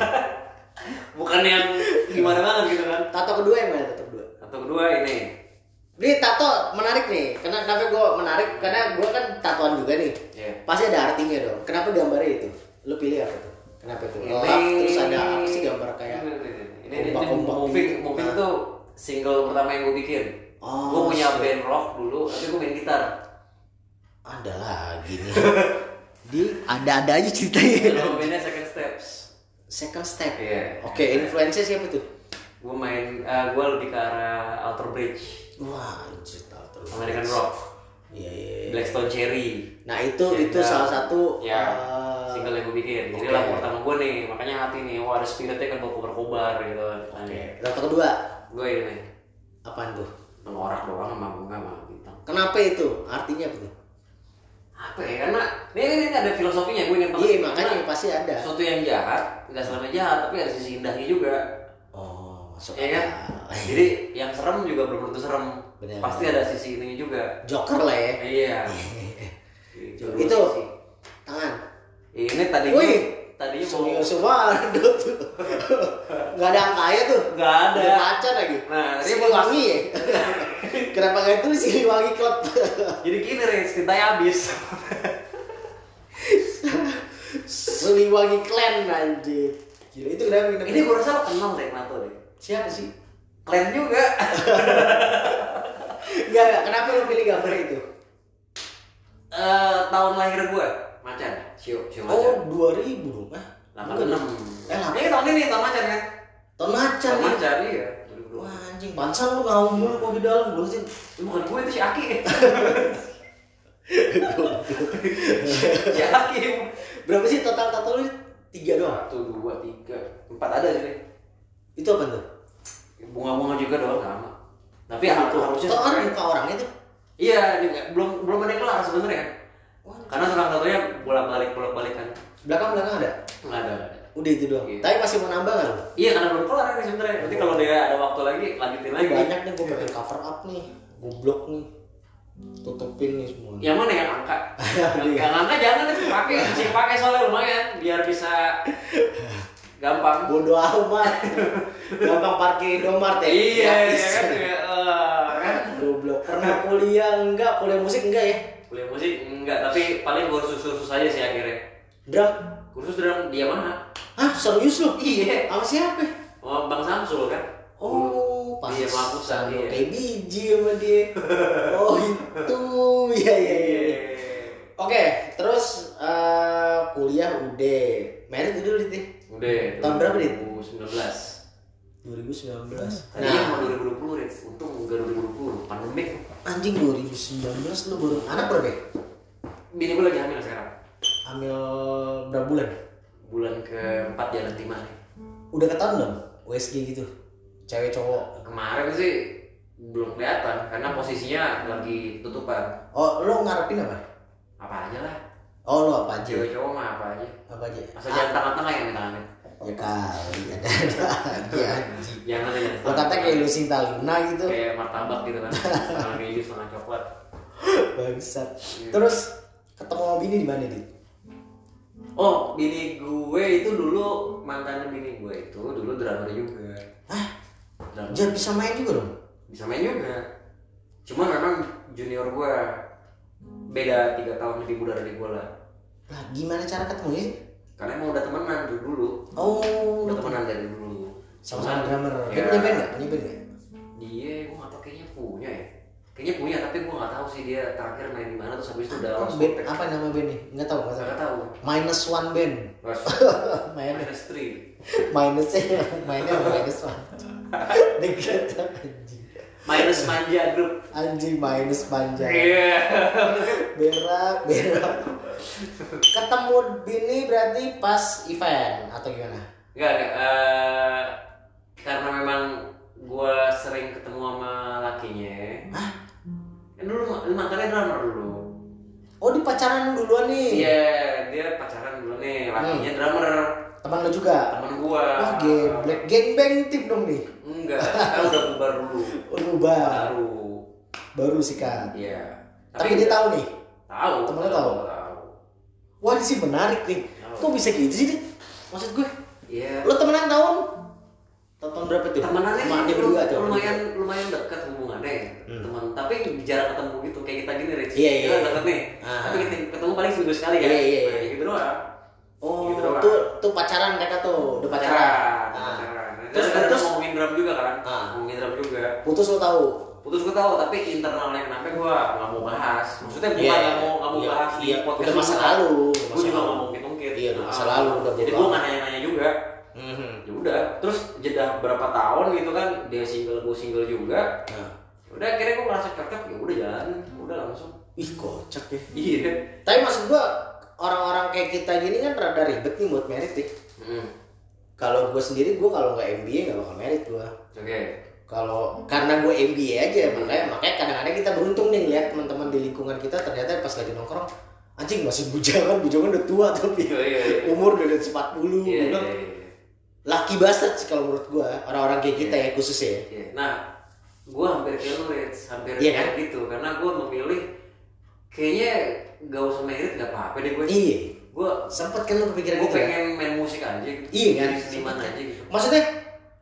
Bukan yang gimana banget gitu kan. tato kedua yang mana tato kedua? Atau kedua ini. Ini tato menarik nih. Karena kenapa gue menarik? Karena gue kan tatoan juga nih. Ya. Pasti ada artinya dong. Kenapa gambarnya itu? Lu pilih apa tuh? Kenapa itu? Ini- Love, terus ada apa sih gambar kayak ini ini, ini, ini Ombak-ombak moving gitu. moving Nah. tuh single pertama yang gue bikin. Oh, gue punya band rock dulu, tapi gue main gitar. ada lagi nih. Di ada-ada aja ceritanya. Nama bandnya Second Steps. Second step. Iya. Oke, influencer siapa tuh? Gue main, gue lebih ke arah Alter Bridge, Wah, anjir tato. American Rock, Iya, iya. iya. Blackstone Cherry. Nah, itu Cendal. itu salah satu ya eh, single yang gue bikin. Jadi oke. lagu pertama gue nih, makanya hati nih, wah ada spiritnya kan berkobar-kobar gitu. Oke. Tato kedua Gue ini nih, apaan tuh? mengorak doang sama bunga sama bintang. Kenapa itu? Artinya apa tuh? Apa ya? Karena ini, ini, ini ada filosofinya gue ingat banget. Iya, makanya pasti ada. Sesuatu yang jahat, nggak selamanya jahat, tapi ada sisi indahnya juga. Oh, masuk Iya kan? Jadi yang serem juga belum tentu serem. Benar. Pasti ada sisi ininya juga. Joker lah ya. Iya. Gitu, Itu. sisi. Tangan. Ini tadi Wih, tadinya mau Semua ada tuh. Gak ada angkanya tuh. nggak ada. Ada kaca lagi. Nah, tadi mau wangi ya. Kenapa gak itu sili wangi klub? Jadi gini Riz, tintanya habis. sili wangi clan anjir. Gila itu kenapa kenapa? Ini gue rasa lo kenal deh Nato deh. Siapa sih? Klan juga. Enggak, enggak. Kenapa lu pilih gambar itu? Eh tahun lahir gue, macan. Sio, sio macan. Oh, 2000 dong. Ah, Delapan enam. Eh, delapan. Ini tahun ini tahun macan kan? tahun macan Tahun nih. macan iya. Wah, anjing, pansan lu ngawur mulu kok di dalam gue sih. Bukan gue itu si Aki. si Aki. Berapa sih total tato lu? Tiga doang. Satu, dua, tiga, empat ada sih. Itu apa tuh? Bunga-bunga juga doang sama. Tapi ya, harusnya. Orang muka orang itu. Iya, nggak- belum belum ada kelar sebenarnya. Karena tukang tatonya bolak-balik bolak-balik kan. belakang belakang ada. Nggak ada. Udah itu doang. Iya. Tapi masih mau nambah lu? Iya, karena belum kelar ini sebenarnya. Nanti kalau dia ada waktu lagi, lanjutin lagi. Banyak nih gue pengen cover up nih. Goblok nih. Tutupin nih semua. Yang mana yang angka? yang, yang angka jangan itu pakai, sih pakai soalnya lumayan biar bisa gampang. Bodoh amat. Gampang parkir Indomaret ya. Iya, ya kan, ya, eh, kan? Goblok. Pernah kuliah enggak? Kuliah musik enggak ya? Kuliah musik enggak, tapi paling kursus-kursus aja sih akhirnya. Drum. Kursus drum dia mana? Hah, serius lu? Iya, Sama siapa? oh, Bang Samsul kan? Oh, pas Iya, sama Pusat, lu iya. kayak biji sama dia. Oh, itu. Iya, iya, iya. iya. Oke, terus eh, kuliah udah. Merit udah udah deh. Udah. Tahun berapa, Dit? 2019. 2019. Tadinya Nah, mau 2020 Rich, untung enggak 2020, pandemik. anjing 2019 lu baru anak berapa? ya? Bini gue lagi hamil sekarang. Hamil berapa bulan? Bulan keempat jalan lima nih. Udah ketahuan belum? USG gitu. Cewek cowok. Kemarin sih belum kelihatan karena posisinya lagi tutupan. Oh, lo ngarepin apa? Apa aja lah. Oh, lo apa aja? Cewek cowok mah apa aja. Apa aja? Asal jangan tengah-tengah yang amit-amit. Ya kali ada ada aja anjing. Jangan aja. Lo kata kayak lu Sinta Luna gitu. kayak martabak gitu kan. Setengah keju, setengah coklat. Bangsat. Terus ketemu sama bini di mana, Dit? Oh, bini gue itu dulu mantan bini gue itu dulu drummer juga. Hah? Drummer. Jangan bisa main juga dong. Bisa main juga. Cuman memang junior gue beda tiga tahun lebih muda dari gue lah. Lah, gimana cara ketemu sih? Karena emang udah temenan dari dulu. Oh, Udah temenan dari dulu. sama-sama drummer. Dia Ya. punya band nggak? Punya band nggak? Dia, gue gak tau kayaknya punya ya. Kayaknya punya, tapi gue gak tahu sih dia terakhir main di mana terus habis itu udah Oh, lost band apa nama bandnya? Nggak tahu, nggak tahu. Gak tahu. Minus one band. Minus, minus three. minusnya, mainnya minus one. Anjing. Minus manja grup. Anjing minus panjang. Iya. Berak, berak. Ketemu bini berarti pas event atau gimana? Enggak, enggak. Eh, karena memang gue sering ketemu sama lakinya. Hah? Kan dulu ma- mantannya drummer dulu. Oh di pacaran duluan nih. Iya, dia pacaran dulu nih. Lakinya drummer. Teman lo juga. Temen gua. Wah geblek, geng bang tim dong nih. Enggak, kan udah bubar dulu. Oh, Rubah. Baru. Baru sikat. Iya. Tapi dia tahu nih. Tahu. Temennya tahu? Tahu. Wah ini sih menarik nih. Tahu. Kok bisa gitu sih? Maksud gue, Iya. lo temenan tahun? Tahun berapa tuh? temenannya sih dia berdua tuh. lumayan lumayan dekat hubungannya Hmm. teman tapi jarang ketemu gitu kayak kita gini Rich Iya, kita iya. deket nih Ah. tapi ketemu paling seminggu sekali kan Iya, iya, iya. Nah, gitu doang Oh, Gitu doang. tuh tuh pacaran mereka tuh, udah pacaran. pacaran Ah. pacaran Terus terus terus ngomongin drum juga kan Ah. ngomongin drum juga putus lo tahu. putus gue tahu tapi internalnya kenapa gue nggak mau bahas maksudnya bukan Iya, nggak mau nggak mau iya, bahas iya. di podcast Udah masa lalu, gue juga nggak mau ngungkit Iya, udah masa lalu, udah jadi gue nggak nanya-nanya juga Mhm. ya udah terus jeda berapa tahun gitu kan dia single gue single juga Nah. udah akhirnya gue ngerasa cocok ya udah jalan udah langsung Ih kocak ya. iya Tapi maksud gua orang-orang kayak kita gini kan rada ribet nih buat merit nih. Hmm, Kalau gua sendiri gua kalau nggak MBA nggak bakal merit gua. oke Kalau karena gue MBA aja makanya makanya kadang-kadang kita beruntung nih lihat teman-teman di lingkungan kita ternyata pas lagi nongkrong anjing masih bujangan bujangan udah tua tapi iya iya iya umur udah di atas 40 iya iya, iya. laki bastard sih kalau menurut gua orang-orang kayak kita ya khusus ya Iya. nah gue hampir kayak lu Rich. hampir kayak kan? gitu karena gue memilih kayaknya gak usah merit gak apa-apa deh gue. Iya. Gue sempet kan lu kepikiran gue gitu kan? pengen main musik aja gitu. Iya kan? Seniman aja gitu. Maksudnya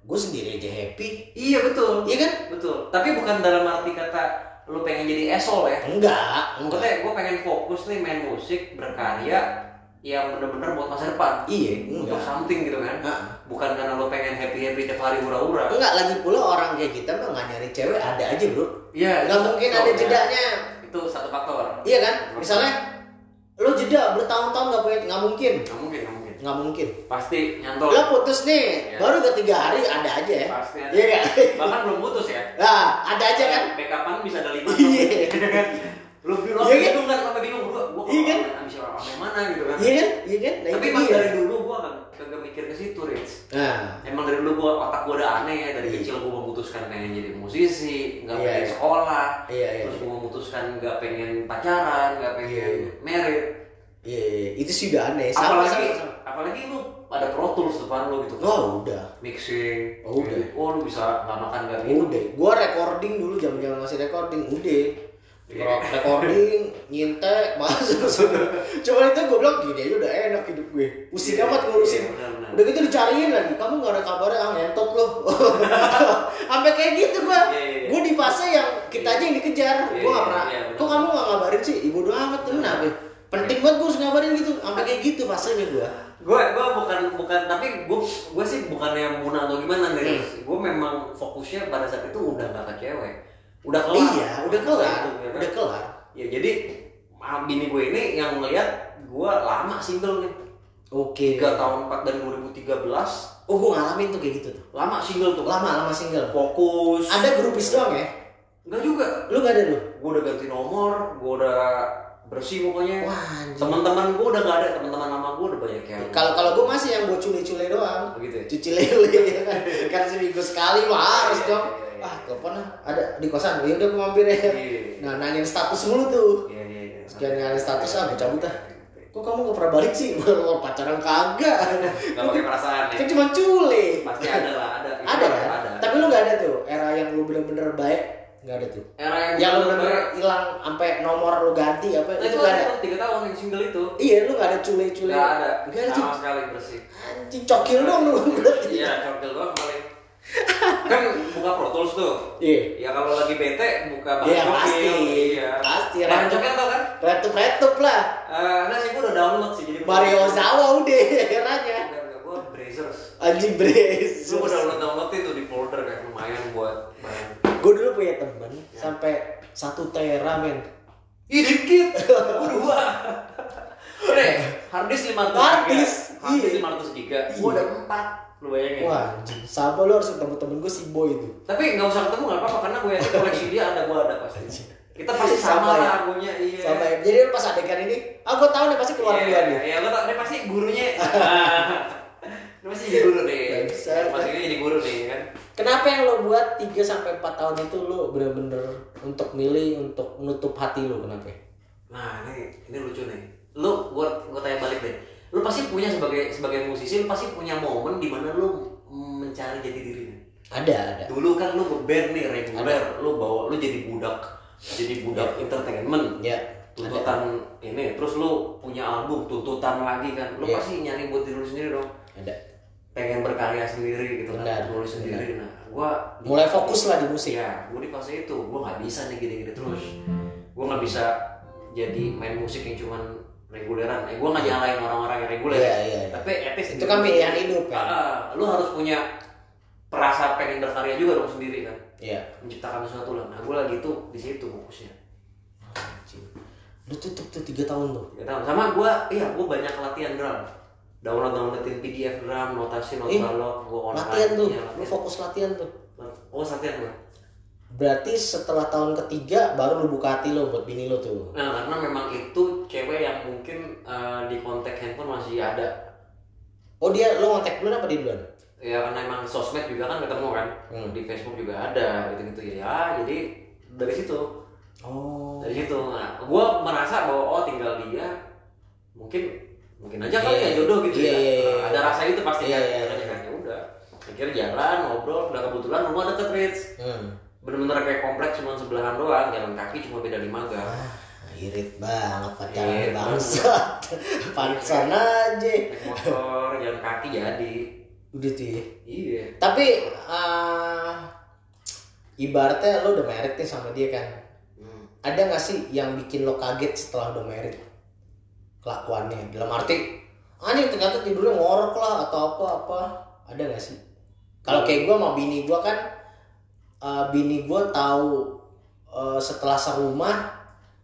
gue sendiri aja happy. Iya betul. Iya kan? Betul. Tapi bukan dalam arti kata lu pengen jadi esol ya. Enggak enggak. Maksudnya gue pengen fokus nih main musik berkarya yang bener-bener buat masa depan. Iya untuk enggak. something gitu kan. Nah, bukan karena lo pengen happy happy tiap hari hura-hura. Enggak lagi pula orang kayak kita mah nggak nyari cewek ada aja bro. Iya nggak itu- mungkin ada ya. jedanya itu satu faktor. Iya kan? Misalnya lo jeda bertahun-tahun nggak punya nggak mungkin. Nggak mungkin nggak mungkin. Nggak mungkin. Pasti nyantol lo putus nih. Iya. baru ketiga hari ada aja ya. Pasti ada. iya kan? Bahkan belum putus ya. Nah ada aja kan? Backupan bisa ada lima Iya. lu lu Iya kan? bingung kan sampai bingung. Gua gua Iya kan? abis sampai mana gitu kan? Iya kan? Iya kan? Nah, tapi emang dari dulu kan mikir ke situ Rich nah emang dari dulu gua otak gua udah aneh ya dari Iya. kecil gua memutuskan pengen jadi musisi nggak Iya, pengen iya. sekolah iya iya terus gua memutuskan nggak pengen pacaran nggak pengen Iya. merit iya iya. itu sih udah aneh sama apalagi sama, sama. apalagi lu ada pro tools depan lu gitu oh udah mixing Oh, udah. oh lu bisa nggak makan nggak minum udah gua recording dulu jam jam masih recording udah Iya. Recording nyintek masuk. Sudah cuma itu gue bilang gini aja udah enak hidup gue. Pusing Iya, amat ngurusin. iya, benar-benar. udah gitu dicariin lagi. Kamu nggak ada kabarnya ah ngentot lo sampai kayak gitu gue Iya, iya, iya. gue di fase yang kita aja yang dikejar. Iya, gue nggak iya, pernah iya, benar. kok kamu nggak ngabarin sih? Ibu doa amat tuh kenapa penting banget gue harus ngabarin gitu. Sampai kayak gitu fasenya gue gue gue bukan bukan tapi gue gue sih bukannya muna atau gimana nih Hmm. gue memang fokusnya pada saat itu udah gak ke cewek udah kelar iya udah kelar udah kelar ya jadi ah, bini gue ini yang ngeliat gue lama single nih oke tiga tahun empat dari 2013 oh Oh, gue ngalamin tuh kayak gitu tuh. lama single tuh Lama, lama single. fokus Ada grupis doang ya? enggak juga Lu gak ada lu? gue udah ganti nomor gue udah bersih pokoknya teman-teman gue udah gak ada teman-teman lama gue udah banyak yang Kalau kalau gue masih yang buat cule-cule doang. begitu ya Cuci lele ya kan. kan seminggu sekali mah harus Iya, dong. Iya, iya. Ah, kapan ah? Ada di kosan. Ya udah mampir ya. Iya. Nah, nanyain status mulu tuh. iya iya iya Sekian nyari status ah, gue cabut ah. Kok kamu gak pernah balik sih? Wah, pacaran kagak. gak pakai perasaan ya Kan cuma cule. pasti ada lah ada Ada kan? ada Tapi lu gak ada tuh era yang lu bener-bener baik. Gak ada tuh. era yang Yang lu bener-bener- hilang sampai nomor lu ganti apa Nah, itu itu gak ada. ada tiga tahun yang single itu Iya, lu gak ada cule-cule. Gak ada, Gak ada. sama sekali bersih. Anjing cokil dong lu berarti. Iya, cokil doang paling. Kan buka Pro Tools tuh. Iya. Ya kalau lagi bete buka bahan Iya, pasti. Iya. Pasti, Bahan cokil tau kan? Retup-retup lah. Eh, enggak sih, gua udah download sih jadi. Mario Ozawa udah eranya. Gua Brazers. Anjing brace. Lu gua download download itu di folder kayak lumayan buat bahan. Gue dulu punya temen sampai satu tera men. Ih dikit, gua dua. Ini harddisk 500 giga. Harddisk, iya. 500 giga. Iya. Gua ada 4. Lu bayangin. Wah anjing. Sama lu harus ketemu temen gue si Boy itu. Tapi nggak usah ketemu nggak apa-apa karena gue yakin koleksi dia ada gue ada pasti. Kita pasti Sama sama, ya? lagunya iya. Sama ya. Jadi lu pas adegan ini, ah gue tahu nih pasti keluar Iya, duluan nih. Iya, gue tau dia pasti gurunya. Dia pasti jadi guru nih. Bangsat. Mas ini jadi guru nih kan. Kenapa yang lo buat 3 sampai 4 tahun itu lo bener-bener untuk milih untuk menutup hati lo kenapa? Nah ini ini lucu nih. Lu gue gue tanya balik deh. Lu pasti punya sebagai sebagai musisi lu pasti punya momen di mana lu mencari jati diri. Ada, ada. Dulu kan lu nge-band nih reguler, lu bawa lu jadi budak jadi budak entertainment. Ya. tuntutan ini terus lu punya album tuntutan lagi kan lu Iya. pasti nyari buat diri lu sendiri dong Ada. pengen berkarya sendiri gitu Benar, kan nulis sendiri nah gua Mulai fokus lah di musik. ya gua di fase itu gua nggak bisa nih gini-gini terus gua nggak bisa jadi main musik yang cuman reguleran eh gua nggak nyalain orang-orang yang reguler Iya, iya, iya. tapi etis Itu kan pilihan hidup kan. Ah, lu harus punya perasa pengen berkarya juga dong sendiri kan Iya. menciptakan sesuatu lah nah gua lagi tuh di situ fokusnya Anjing. Lu tutup tuh 3 tahun tuh. Gak tahu. Sama gua, iya gua banyak latihan drum. Download downloadin PDF drum, notasi, Ih, nota log, gua online. Latihan tuh. Iya, Lu latihan. fokus latihan tuh. Oh, latihan gua. Berarti setelah tahun ketiga baru lu buka hati lo buat bini lo tuh. Nah, karena memang itu cewek yang mungkin eh, di kontak handphone masih ada. Oh dia lo ngontek duluan apa dia duluan? Ya karena emang sosmed juga kan ketemu kan. Hmm. Di Facebook juga ada gitu-gitu ya. Ya, jadi dari situ. Oh. Dari situ. Nah, gua merasa bahwa oh tinggal dia mungkin mungkin aja kali Iya. ya jodoh gitu Iya, ya. iya, iya. Ada rasa itu pasti Iya, kan. iya, iya. kan, ya udah. Akhirnya jalan, ngobrol, udah kebetulan rumah deket Rich. Hmm. bener-bener kayak kompleks cuma sebelahan doang jalan kaki cuma beda lima gang Ah, irit banget pacaran Irit bangsat. Pantesan aja. naik motor jalan kaki jadi Udah tuh ya. iya Tapi ah, ibaratnya lo udah married nih sama dia kan. Hmm. Ada gak sih yang bikin lo kaget setelah udah married? Kelakuannya. Dalam arti, anjing ternyata tidurnya ngorok lah atau apa-apa. Ada gak sih? Kalau kayak gue sama bini gue kan, eh, bini gue tahu eh, setelah serumah,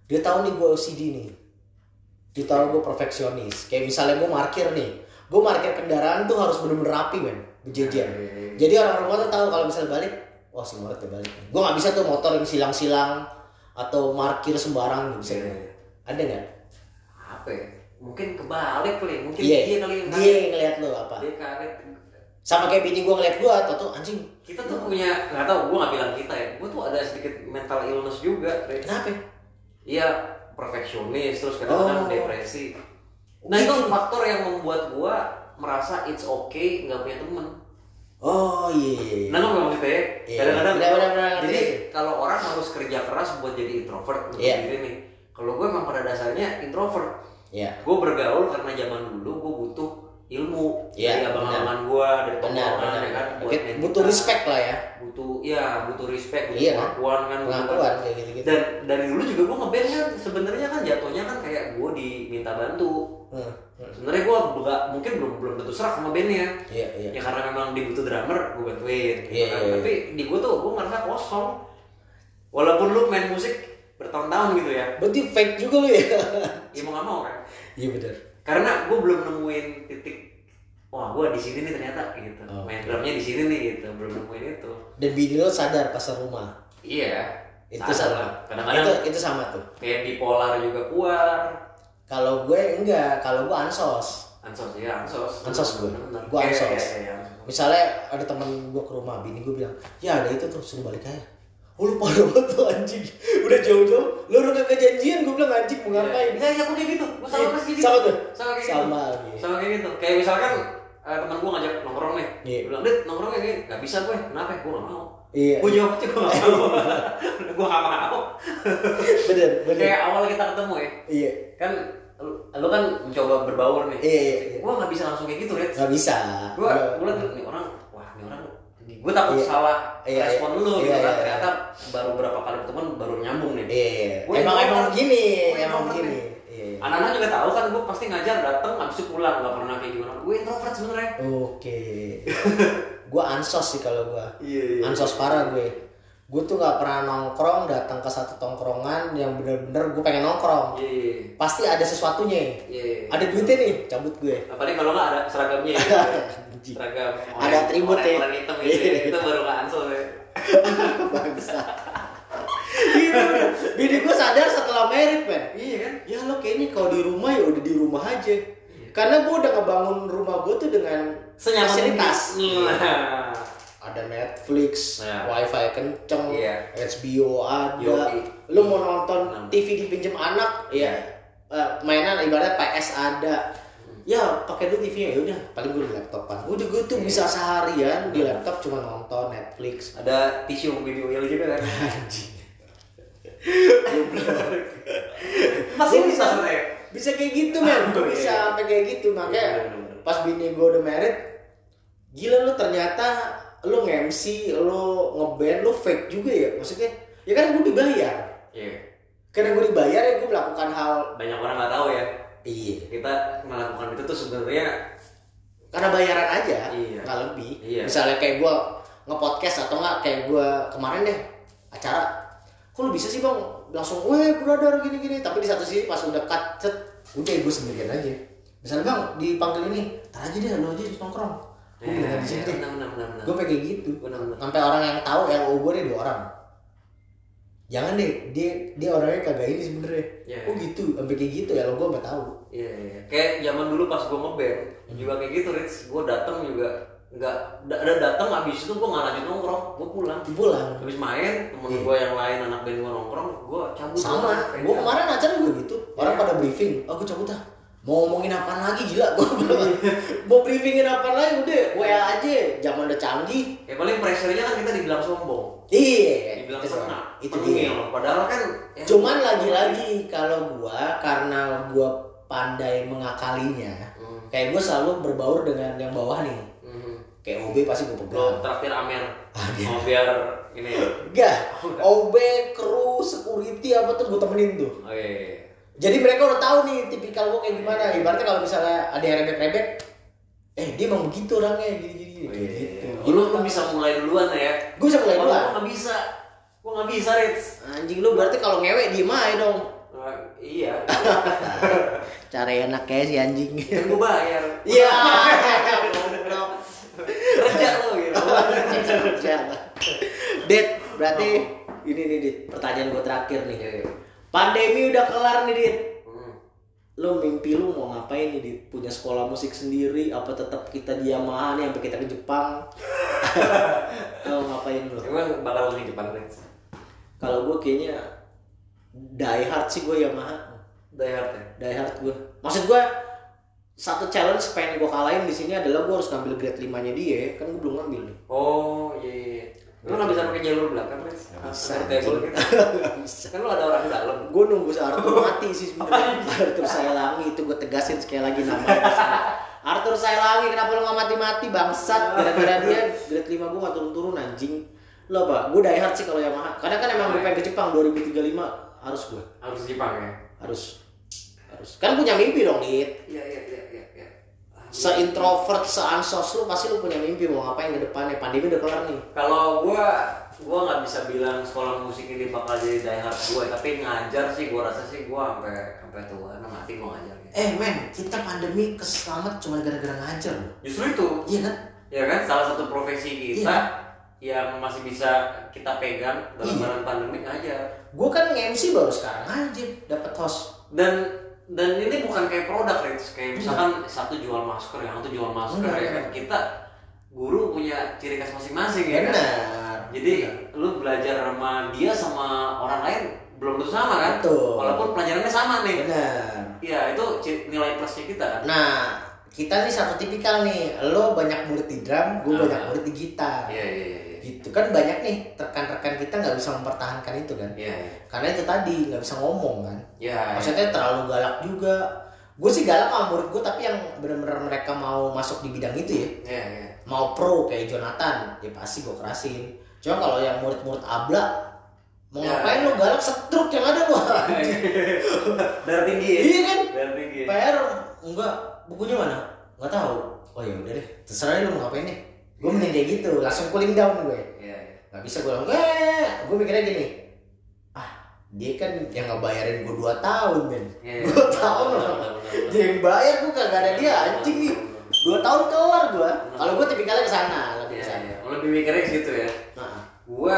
dia tahu nih gue OCD nih. Dia tahu gue perfeksionis. Kayak misalnya gue parkir nih, gue parkir kendaraan tuh harus bener-bener rapi men, berjejer. Jadi orang rumah tuh tahu kalau misalnya balik, wah si Moret udah balik. Gue nggak bisa tuh motor yang silang-silang atau parkir sembarang gitu. Bisa Iya, nggak? iya. Ada nggak? apa ya mungkin kebalik kali mungkin Iya, dia kali dia yang ngeliat lo apa? dia kaget Sama kayak bini gue ngeliat gue, atau tuh anjing. kita tuh punya nggak tahu gue nggak bilang kita ya gue tuh ada sedikit mental illness juga. Kenapa? Iya perfeksionis terus kadang-kadang Oh. depresi nah itu faktor yang membuat gue merasa it's okay nggak punya temen Oh iya. iya, iya. Nah, nggak maksudnya ya? Kadang-kadang Benar, benar, benar, ngerti. Jadi kalau orang harus kerja keras buat jadi introvert untuk Iya. diri nih. Kalau gue emang pada dasarnya introvert. Iya. Gue bergaul karena zaman dulu gue butuh ilmu Iya, dari abang-abangan gue, dari benar. ya kan. Main butuh respect lah ya. Ya butuh respect, butuh Iya, kan? pengakuan kan. Pengakuan kayak gitu-gitu. Dan dari dulu juga gue ngeband kan sebenarnya kan jatuhnya kan kayak gue diminta bantu. Hmm, hmm. Sebenarnya gue nggak mungkin belum belum tentu serak sama bandnya. Iya, iya. ya karena memang dibutuh drummer gue bantuin gitu Iya, kan. iya, iya. tapi di gue tuh gue ngerasa kosong walaupun lu main musik bertahun-tahun gitu ya Berarti fake juga lu ya? ya mau gak mau kan Iya benar. karena gue belum nemuin titik wah gue di sini nih ternyata gitu Oh. main drumnya di sini nih gitu belum nemuin itu Dan bini lo sadar pas rumah. iya Itu sama. kadang-kadang Itu itu sama tuh. kayak bipolar juga keluar Kalau gue enggak, kalau gue ansos. ansos ya ansos Ansos gue. Gue Iya, ansos. iya, iya, iya, ansos. Misalnya ada teman gue ke rumah, bini gue bilang, ya ada itu tuh, suruh balik aja. Oh lu parah banget tuh anjing. Udah jauh-jauh, lu udah kagak janjian, gue bilang anjing mau ngapain. Iya, iya, aku kayak gitu. Gue sama Iya, persis gitu. sama tuh? Sama kayak gitu. Sama kayak gitu. Kayak misalkan eh, teman gue ngajak nongkrong nih. Iya. Dia bilang, "Dit, nongkrong gini." Gak bisa gue. Kenapa? Gue gak mau. Iya, Gue jawab aja gue gak mau. gue gak mau. bener, bener. Kayak awal kita ketemu ya. Iya, Kan lu, lu kan mencoba berbaur nih. iya, iya. iya. Gue gak bisa langsung kayak gitu, Red. Gak bisa. Gue gue liat nih orang, wah ini orang gue takut Iya. salah Iya, respon iya. lu gitu Iya, kan iya. ternyata baru berapa kali ketemu baru nyambung nih Iya, Gue emang emang gini, emang gini. Iya. anak-anak juga tahu kan gue pasti ngajar dateng abis itu pulang nggak pernah kayak gimana gue introvert sebenarnya Oke. gua ansos sih kalau gua. iya Ansos parah gue. Gue tuh nggak pernah nongkrong datang ke satu tongkrongan yang bener-bener gue pengen nongkrong. iya Pasti ada sesuatunya. iya Ada duitnya nih, cabut gue. apalagi kalau nggak ada seragamnya ya seragam Ada atribut ya. orang hitam gitu ya. itu baru nggak ansel ya Bangsa. Gitu. Bini gue sadar setelah merit, men. iya kan Ya lo kayaknya kalau di rumah ya udah di rumah aja. Karena gue udah ngebangun rumah gue tuh dengan senyaman fasilitas. ini. nah Ada Netflix, Nah. wifi kenceng, Iya. HBO ada. Yoi. Lu mau nonton Nah. TV dipinjem anak, ya eh, mainan ibaratnya PS ada. Ya pakai dulu TV-nya ya udah, paling gue di laptopan. Udah gue tuh bisa seharian di laptop cuma nonton Netflix. ada tisu video juga kan masih bisa. Bisa kayak gitu men, gue iya, bisa iya. sampai kayak gitu Iya, makanya pas bini gue udah married gila lu ternyata lu nge-MC, lu ngeband, lu fake juga ya? Maksudnya ya kan gue dibayar. Iya. Karena gue dibayar ya gue melakukan hal banyak orang nggak tahu ya. Iya. Kita melakukan itu tuh sebenarnya karena bayaran aja Iya. nggak lebih. Iya. misalnya kayak gue nge-podcast atau nggak kayak gue kemarin deh acara kok lu bisa sih bang? Langsung weh brother gini-gini. Tapi di satu sisi pas udah cut set udah gue sendirian aja. Misalnya bang dipanggil ini tar aja deh lu aja nongkrong gue Iya, di sini iya, deh. benar benar. gue pengen kayak gitu. Sampai orang yang tahu LO gue nih dua orang. Jangan deh dia dia orangnya kagak ini sebenernya. Oh gitu? Sampai kayak gitu ya lo gue nggak tahu. Iya, iya. Kayak zaman dulu pas gue ngeband juga kayak gitu, Rich. Gue datang juga nggak da- ada datang habis itu gue nggak lanjut nongkrong, gue pulang. pulang Habis main, temen Iya. gue yang lain anak band gue nongkrong, gue cabut. sama gue cabut. kemarin acara juga gitu orang Iya. pada briefing oh gue cabut ah mau ngomongin apa lagi gila gue mau briefingin apa lagi udah WA aja zaman udah canggih Ya paling pressure-nya kan kita dibilang sombong, iya dibilang itu, setengah, itu dia. Padahal kan. ya, cuman lagi-lagi kalau gua karena gua pandai mengakalinya Hmm, kayak gue selalu berbaur dengan yang bawah nih. Kayak OB pasti gue Lo pegang traktir Amer, Ah, mau biar ini. enggak OB kru security apa tuh gue temenin tuh Oh iya. iya. jadi mereka udah tahu nih tipikal gue kayak gimana ibaratnya kalau misalnya ada yang rebek-rebek eh dia emang begitu orangnya gini-gini Oh, kayak iya. gitu Oh, lu, lu bisa mulai duluan ya. gue bisa mulai duluan gue nggak bisa, gue nggak bisa, Rich. anjing lu berarti kalau ngewe diem aja dong Nah, iya, cara enak kayak si anjing gue bayar. iya. Kerja lo gitu. Det, berarti ini nih Dit, pertanyaan gue terakhir nih. Pandemi udah kelar nih Dit. Hmm. Lo mimpi lu mau ngapain nih Dit? Punya sekolah musik sendiri? Apa tetap kita di Yamaha nih sampai kita ke Jepang? lo ngapain lo? Emang bakal lagi Jepang, Rich. Kalau gue kayaknya die hard sih gue Yamaha. Die hard ya. Die hard gue. Maksud gue satu challenge pengen gue kalahin di sini adalah gue harus ngambil grade 5 nya dia kan gue belum ngambil nih Oh iya. iya. Lu nggak bisa pakai jalur belakang. Nggak bisa, table. Kan lu ada orang dalam. gue nunggu Arthur mati sih sebenarnya Arthur Sayalangi itu gue tegasin sekali lagi namanya sini. Arthur Sayalangi kenapa lu gak mati-mati bangsat gara-gara dia grade 5 gue gak turun-turun anjing lo apa gue die hard sih kalau Yamaha karena kan emang gue pengen ke Jepang 2035 harus gue Harus Jepang ya. harus harus kan punya mimpi dong Dit Iya iya iya iya. iya. Se-introvert, se-ansos lu pasti lu punya mimpi mau ngapain ke depannya pandemi udah kelar nih Kalau gua gua nggak bisa bilang sekolah musik ini bakal jadi die hard gue tapi ngajar sih gua rasa sih gua sampai sampai tua nah, mati gua ngajar Eh men, kita pandemi keselamat cuma gara-gara ngajar justru itu Iya kan? ya kan salah satu profesi kita Iya. yang masih bisa kita pegang dalam Iya. pandemi ngajar Gue kan nge-MC baru sekarang aja dapat host. dan dan ini bukan kayak produk Rich. kayak Iya. misalkan satu jual masker yang satu jual masker Benar, ya kan kita guru punya ciri khas masing-masing ya kan Benar. jadi lu belajar sama dia sama orang lain belum tentu sama kan Betul. walaupun pelajarannya sama nih benar. Iya itu nilai plusnya kita kan Nah, kita nih satu tipikal nih. Lo banyak murid di drum, gue Ah. banyak murid di gitar. iya iya iya iya Gitu kan banyak nih rekan-rekan kita nggak bisa mempertahankan itu kan. iya iya. Karena itu tadi nggak bisa ngomong kan. iya Maksudnya terlalu galak juga. Gue sih galak sama murid gue tapi yang benar-benar mereka mau masuk di bidang itu ya. iya iya Mau pro kayak Jonathan, ya pasti gue kerasin. Cuma kalau yang murid-murid abla mau Ya. ngapain lo galak setruk yang ada lo. darah tinggi ya iya kan? darah tinggi PR enggak bukunya mana nggak tahu oh ya udah deh terserah lu mau ngapain nih gue mending kayak gitu langsung cooling down gue. Iya iya. Nggak bisa gue bilang eh gue mikirnya gini ah dia kan yang ngebayarin gue 2 tahun men Iya, iya. dua tahun loh. Benar. dia yang bayar gue kagak ada dia anjing nih. Dua tahun keluar gue kalau gue tipikalnya ke sana lebih iya ke sana. iya. Lebih mikirnya ke situ ya. Nah gua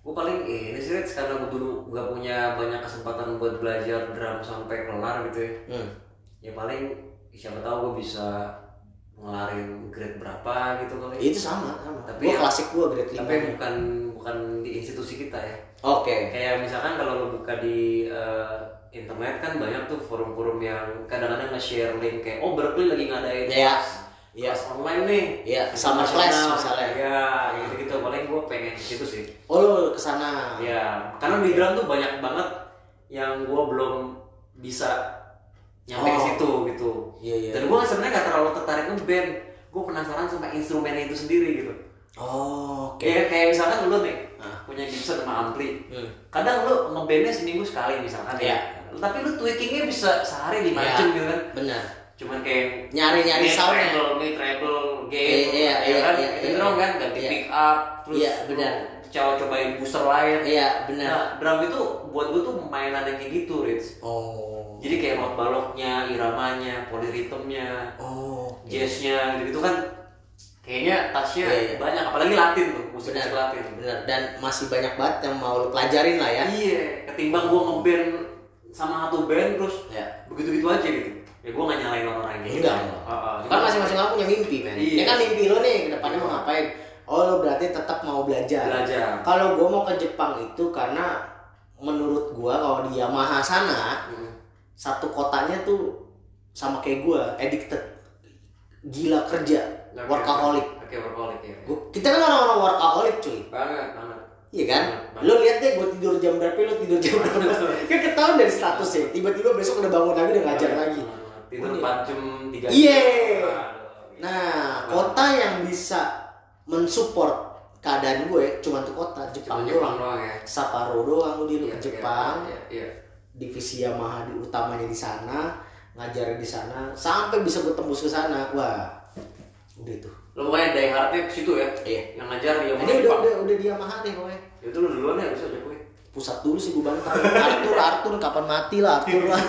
gua paling ini sih Rich, karena gua dulu gak punya banyak kesempatan buat belajar drum sampai kelar gitu ya. Hmm. ya paling siapa tahu gua bisa ngelarin grade berapa gitu kali itu sama sama. Tapi yang- klasik gue grade tapi 5 bukan bukan di institusi kita ya. Oke. Kayak misalkan kalau lo buka di eh, internet kan banyak tuh forum-forum yang kadang-kadang nge-share link kayak oh Berkeley lagi ngadain Iya. kelas Iya. kelas online nih. Iya, summer Nasional. class misalnya. ya gitu gitu paling gue pengen situ sih. Oh lu ke sana ya karena di drum tuh banyak banget yang gue belum bisa nyampe ke Oh. situ gitu iya iya dan gue sebenarnya gak terlalu tertarik ngeband gue penasaran sama instrumennya itu sendiri gitu oh oke kayak kayak misalkan lu nih punya Gibson sama ampli Hmm. kadang lu ngebandnya seminggu sekali misalkan Iya. ya tapi lu tweakingnya bisa sehari lima Iya. jam gitu kan benar cuman kayak nyari-nyari ini soundnya treble, ini treble, gain, Iya, iya, ya iya, kan? iya, itu iya. drum kan ganti Iya. pick up, terus Iya, benar. coba cobain booster lain. iya benar Nah, drum itu buat gue tuh mainan yang kayak gitu, Rich. oh Jadi kayak not baloknya, iramanya, polyrhythmnya, oh jazznya, gitu kan kayaknya touchnya Iya, iya. banyak, apalagi Latin tuh, musik musik Latin. benar dan masih banyak banget yang mau lu pelajarin lah ya Iya, ketimbang gue ngeband sama satu band terus ya begitu-gitu aja gitu. Ya gue gak nyalain orang lain gitu. Enggak. Heeh, kan masing-masing orang punya mimpi men Iya. ini kan mimpi lo nih ke depannya mau ngapain oh lo berarti tetap mau belajar belajar. kalau gue mau ke Jepang itu karena menurut gue kalau di Yamaha sana Hmm. Satu kotanya tuh sama kayak gue addicted gila kerja Oke, workaholic Oke, workaholic ya. Gua- kita kan orang-orang workaholic cuy Banget, banget. Iya kan? Banget. Lo lihat deh gue tidur jam berapa, lo tidur jam berapa. kan ketahuan dari status ya. Tiba-tiba besok udah bangun lagi udah ngajar lagi. Tidur Iya. 4 jam 3 Iya. Nah, kota yang bisa mensupport keadaan gue cuma tuh kota Jepang Jepang doang. doang ya. Sapporo doang lu Iya, ke Jepang, Iya, iya. Divisi Yamaha di utamanya di sana, ngajar di sana, sampai bisa gue tembus ke sana. Wah, udah itu. Lo pokoknya die hardnya ke situ ya. Iya. Yang ngajar dia Ini udah udah udah di Yamaha deh pokoknya. Itu lu duluan ya bisa Jokowi. pusat dulu sih gue bantah Arthur Arthur kapan mati lah Arthur lah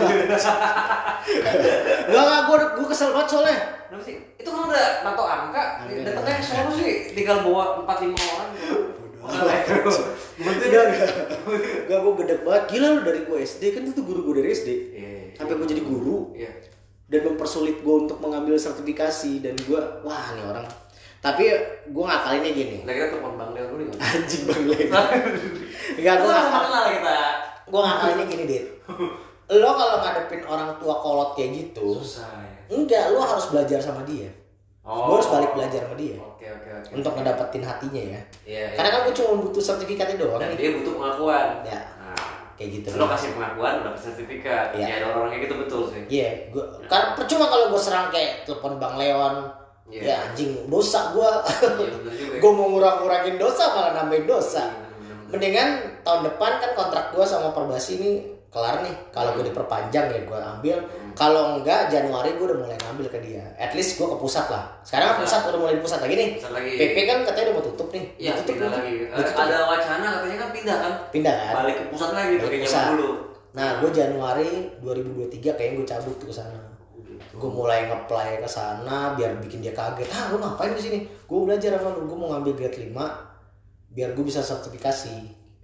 Enggak enggak gue gue kesel banget soalnya Kenapa sih? Itu kan udah tato angka, datangnya solo sih tinggal bawa 4 5 orang gitu. Enggak enggak. Enggak gue gede banget. Gila lu dari gue SD kan itu guru gue dari SD Iya. Sampai gue jadi guru. Iya. Dan mempersulit gue untuk mengambil sertifikasi. Dan gue wah nih orang. Tapi gue ngakalinnya gini. Nah, kita telepon Bang Leo dulu gimana? Anjing bang Leo Enggak gue ngakal kita. Gue ngakalinnya gini Dit. Lo kalau ngadepin orang tua kolot kayak gitu Susah ya. Enggak, lo harus belajar sama dia Oh. Gue harus balik belajar sama dia Oke, oke, oke. Untuk ngedapetin hatinya ya Iya, iya. Karena kan gue cuma butuh sertifikatnya doang dan nih dia butuh pengakuan. Ya, Nah, kayak gitu lo kasih pengakuan dapat sertifikat. Iya. Ya, ada orang kayak gitu betul sih. Iya, gua karena percuma kalau gue serang kayak telepon Bang Leon. Iya. Ya anjing, dosa gue. Juga. gue mau ngurang-ngurangin dosa malah nambahin dosa. Iya, bener, bener. Mendingan tahun depan kan kontrak gue sama Perbasi ini kelar nih. Kalau gue diperpanjang ya gue ambil. Kalau enggak Januari gue udah mulai ngambil ke dia. At least gue ke pusat lah. Sekarang pusat. udah mulai di pusat lagi nih. Pusat lagi. PP kan katanya udah mau tutup nih. Iya, Ditutup pindah lagi. Eh, Ditutup. ada wacana katanya kan pindah kan? pindah kan? Balik ke pusat lagi tuh pusat. dulu. nah gue Januari 2023 kayaknya gue cabut tuh ke sana. Gue mulai ngeplay ke sana biar bikin dia kaget. Ah lu ngapain di sini? Gue belajar sama lu. Gue mau ngambil grade 5 biar gue bisa sertifikasi.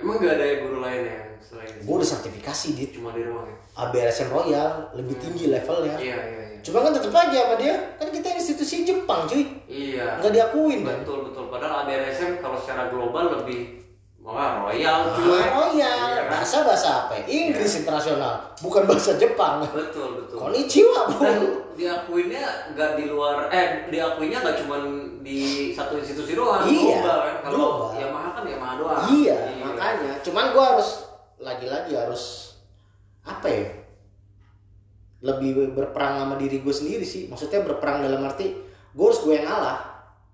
Emang gak ada guru lain selain gue udah sertifikasi di cuma di rumah ya? ABRSM Royal lebih tinggi levelnya Iya, iya, iya. cuma kan tetep aja sama dia kan kita institusi Jepang cuy Iya. nggak diakuin kan Betul, betul. Padahal ABRSM kalau secara global lebih Wah, royal Ah, cuy. Royal Iya kan? bahasa bahasa apa? Inggris internasional bukan bahasa Jepang Betul, betul. Konnichiwa Dan bu diakuinnya nggak di luar eh diakuinnya nggak cuma di satu institusi doang Iya, global kan kalau. Yamaha kan Yamaha doang iya makanya cuman gue harus lagi-lagi harus apa ya lebih berperang sama diri gue sendiri sih maksudnya berperang dalam arti gue harus gue yang ngalah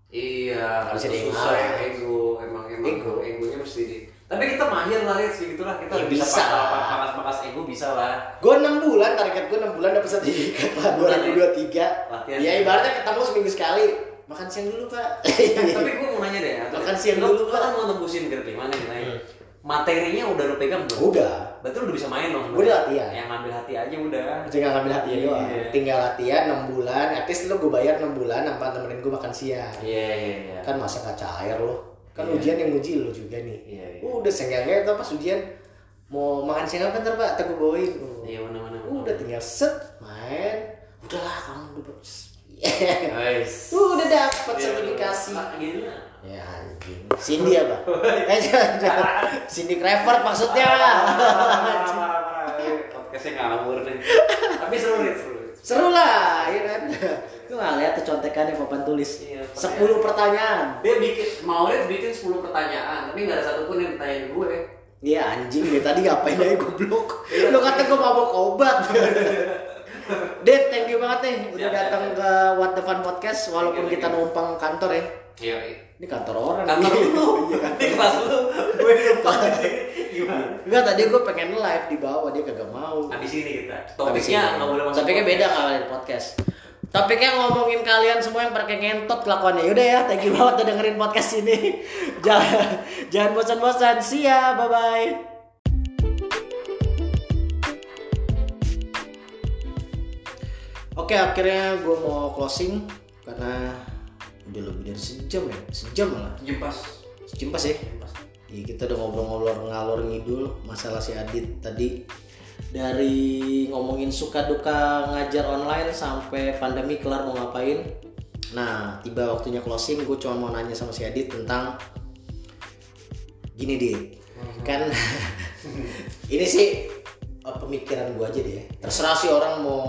iya itu dia susah ngalah. ya ego emang emang Ego. egonya mesti di tapi kita mahir lah ya segitu lah kita Ya, bisa bisa pakas pakas ego bisa lah gue enam bulan target gue enam bulan dapat sertifikat lah Latihan 2023 Latihan. ya ibaratnya ketemu seminggu sekali makan siang dulu pak tapi gue mau nanya deh Makan siang dulu, Pak. kan mau nembusin grade lima nih. Hmm. Materinya udah lo pegang belum? Udah. Berarti lo udah bisa main dong Gua udah latihan. yang ngambil hati aja udah. Tinggal ngambil hati Iya. doang tinggal latihan 6 bulan. At least lu gue bayar 6 bulan apa temenin gue makan siang. Iya iya iya. Kan masa nggak cair lo kan Iya. ujian yang uji lo juga nih. Iya iya. Udah seenggaknya tuh pas ujian? Mau makan siang apa ntar pak? Tak gue bawain. Iya mana mana udah tinggal set main. Udahlah kamu udah bagus Guys. udah dapet Iya, sertifikasi. Gini. Ya anjing. Cindy apa? Eh jangan. Cindy Crawford maksudnya. Podcastnya ngawur nih. Tapi seru nih, seru. seru lah ya kan? Gue nggak lihat tuh contekannya papan tulis Iya, 10 pertanyaan. Dia bikin, Maulid bikin 10 pertanyaan, tapi nggak ada satupun yang ditanyain gue. Iya anjing deh tadi ngapain aja goblok. Lu kata gue mabok obat. Ded, thank you banget nih. Udah datang ke What the Fun Podcast walaupun kita numpang kantor ya. Iya, Ini kantor orang. Kantor Iya. lu, di kelas lu, gue di sini. Gimana? Enggak tadi gue pengen live di bawah dia kagak mau. Di sini kita. Topiknya ini. nggak boleh masuk. Topiknya beda kalau di podcast. Topiknya ngomongin kalian semua yang pakai ngentot kelakuannya. Yaudah ya, thank you banget udah dengerin podcast ini. jangan jangan bosan-bosan. See ya, bye bye. Oke, akhirnya gue mau closing karena udah lebih dari sejam ya, sejam malah, Jempas. sejam pas ya. Jempas. Iya, kita udah ngobrol-ngobrol ngalor ngidul masalah si Adit tadi dari ngomongin suka duka ngajar online sampai pandemi kelar mau ngapain. Nah, tiba waktunya closing, gue cuma mau nanya sama si Adit tentang gini Dit, kan ini sih eh, pemikiran gue aja deh. Terserah sih orang mau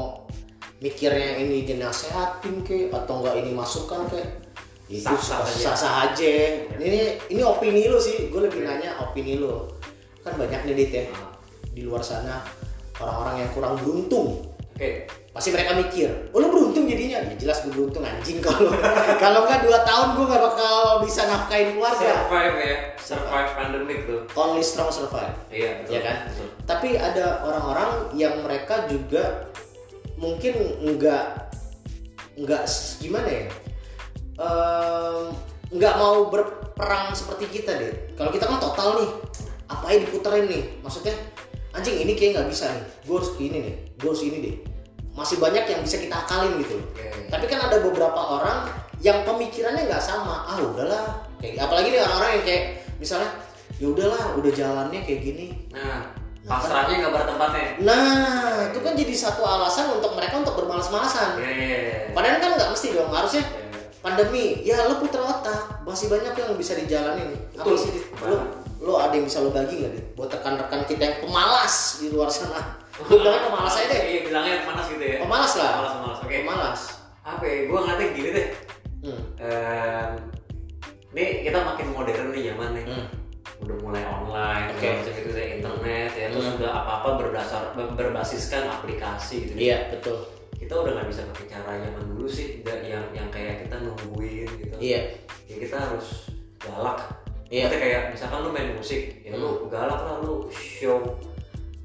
mikirnya ini dinasehatin ke atau enggak ini masukan ke itu Sah-sah sah aja. sah aja ini ini opini lu sih gue lebih nanya opini lu kan banyak nih dit ya Nah, di luar sana orang-orang yang kurang beruntung Oke. pasti mereka mikir oh lu beruntung jadinya ya jelas gue beruntung anjing kalau kalau nggak dua tahun gue nggak bakal bisa nafkain keluarga Survive ya. Survive pandemic tuh. only strong survive Iya, betul. Iya kan? Betul. tapi ada orang-orang yang mereka juga mungkin nggak nggak gimana ya Nggak mau berperang seperti kita deh kalau kita kan total nih apa yang diputerin nih maksudnya anjing ini kayak nggak bisa nih gue harus ini nih gue harus ini deh masih banyak yang bisa kita akalin gitu Oke. tapi kan ada beberapa orang yang pemikirannya nggak sama ah udahlah kayak apalagi nih orang-orang yang kayak misalnya ya udahlah udah jalannya kayak gini Nah, pasrahnya nggak pada tempatnya. Nah, itu kan jadi satu alasan untuk mereka untuk bermalas-malasan. Iya, iya, iya. Padahal kan nggak mesti dong, harusnya. Pandemi. Ya lo putar otak, masih banyak yang bisa dijalanin. Apa Betul. sih? Lo, lo ada yang bisa lo bagi nggak, Dit? Buat rekan-rekan kita yang pemalas di luar sana. Gue bilangnya pemalas aja deh. Iya, bilangnya panas gitu ya. Pemalas lah. Pemalas, pemalas. Oke. Pemalas. Apa ya? Gue ngeliatnya gini deh. Hmm. Ini kita makin modern nih zaman nih. Hmm. Udah mulai online, segala macam itu deh, internet ya, terus Hmm. udah apa-apa berdasar ber- berbasiskan aplikasi gitu. Iya, betul. Kita udah nggak bisa pakai cara zaman dulu sih, nggak yang yang kayak kita nungguin gitu. Iya. Ya kita harus galak. Iya. Maksudnya kayak misalkan lu main musik, ya lu galak lah lu show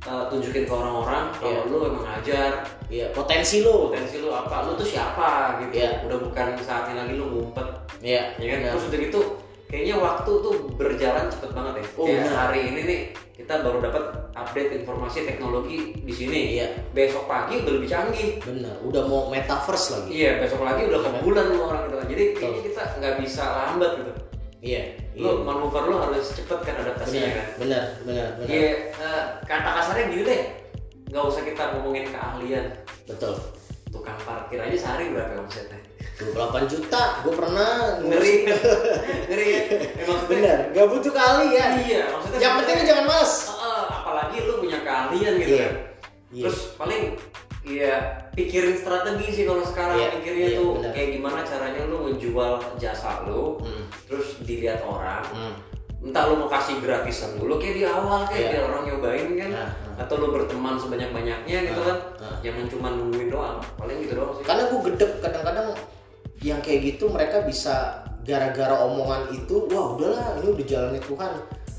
uh, tunjukin ke orang-orang kalau Iya. lu emang ngajar Iya, potensi lo. potensi lu apa lu tuh siapa gitu Iya. udah bukan saatnya lagi lu ngumpet Iya, ya kan benar. terus udah gitu kayaknya waktu tuh berjalan cepet banget ya Oh, kayak benar. hari ini nih kita baru dapat update informasi teknologi di sini Iya. besok pagi udah lebih canggih Benar, udah mau metaverse lagi. iya besok lagi udah ke Iya. bulan lu orang gitu kan jadi kayaknya kita nggak bisa lambat gitu Iya. lu manuver lu harus cepet kan adaptasinya Benar, kan benar, benar, benar. Iya, eh, kata kasarnya gini deh nggak usah kita ngomongin keahlian Betul. tukang parkir aja sehari berapa omsetnya 28 juta, gue pernah ngeri ngeri ya emang Bener, gak butuh kali ya. iya maksudnya Yang penting lu jangan males. Heeh, apalagi lu punya keahlian gitu Iya. kan Iya. terus paling ya pikirin strategi sih kalau sekarang Iya, pikirnya iya, tuh benar. kayak gimana caranya lu menjual jasa lu Hmm. terus dilihat orang Hmm. entah lu mau kasih gratisan dulu kayak di awal kayak Iya. biar orang nyobain kan Nah, nah. atau lu berteman sebanyak banyaknya gitu Nah, kan nah. jangan cuma nungguin doang paling gitu doang sih Karena gue gedek kadang-kadang yang kayak gitu mereka bisa gara-gara omongan itu, wah udahlah ini udah jalannya Tuhan.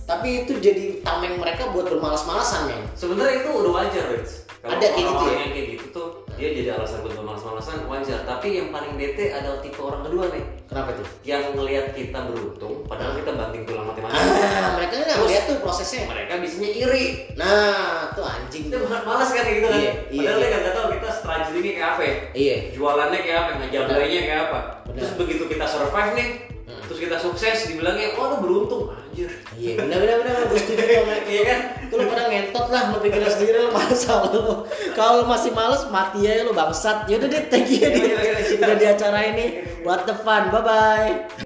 Tapi itu jadi tameng mereka buat bermalas-malasan men. sebenarnya itu udah wajar Rich Ada kayak gitu ya? yang kayak gitu tuh dia jadi alasan buat malas-malasan wajar tapi yang paling bete adalah tipe orang kedua nih Kenapa tuh? yang ngelihat kita beruntung padahal kita banting tulang mati-mati Ah, mereka nggak lihat tuh prosesnya. mereka bisanya iri Nah, tuh anjing itu tuh. malas kan gitu kan Iya, iya, padahal iya. dia nggak tahu kita struggling kayak apa ya Iya. jualannya kayak apa ngejablaynya kayak apa Benar. terus begitu kita survive nih Hmm. terus kita sukses dibilangnya oh lu beruntung anjir Iya, benar-benar benar. Gue setuju tuh sama iya kan Tuh lu pada ngentot lah, lu pikirin sendiri lu masalah lu. Kalau lu masih males, mati aja lu bangsat. Yaudah deh, thank you ya Iya, iya, iya. Udah di acara ini. What the fun, bye bye.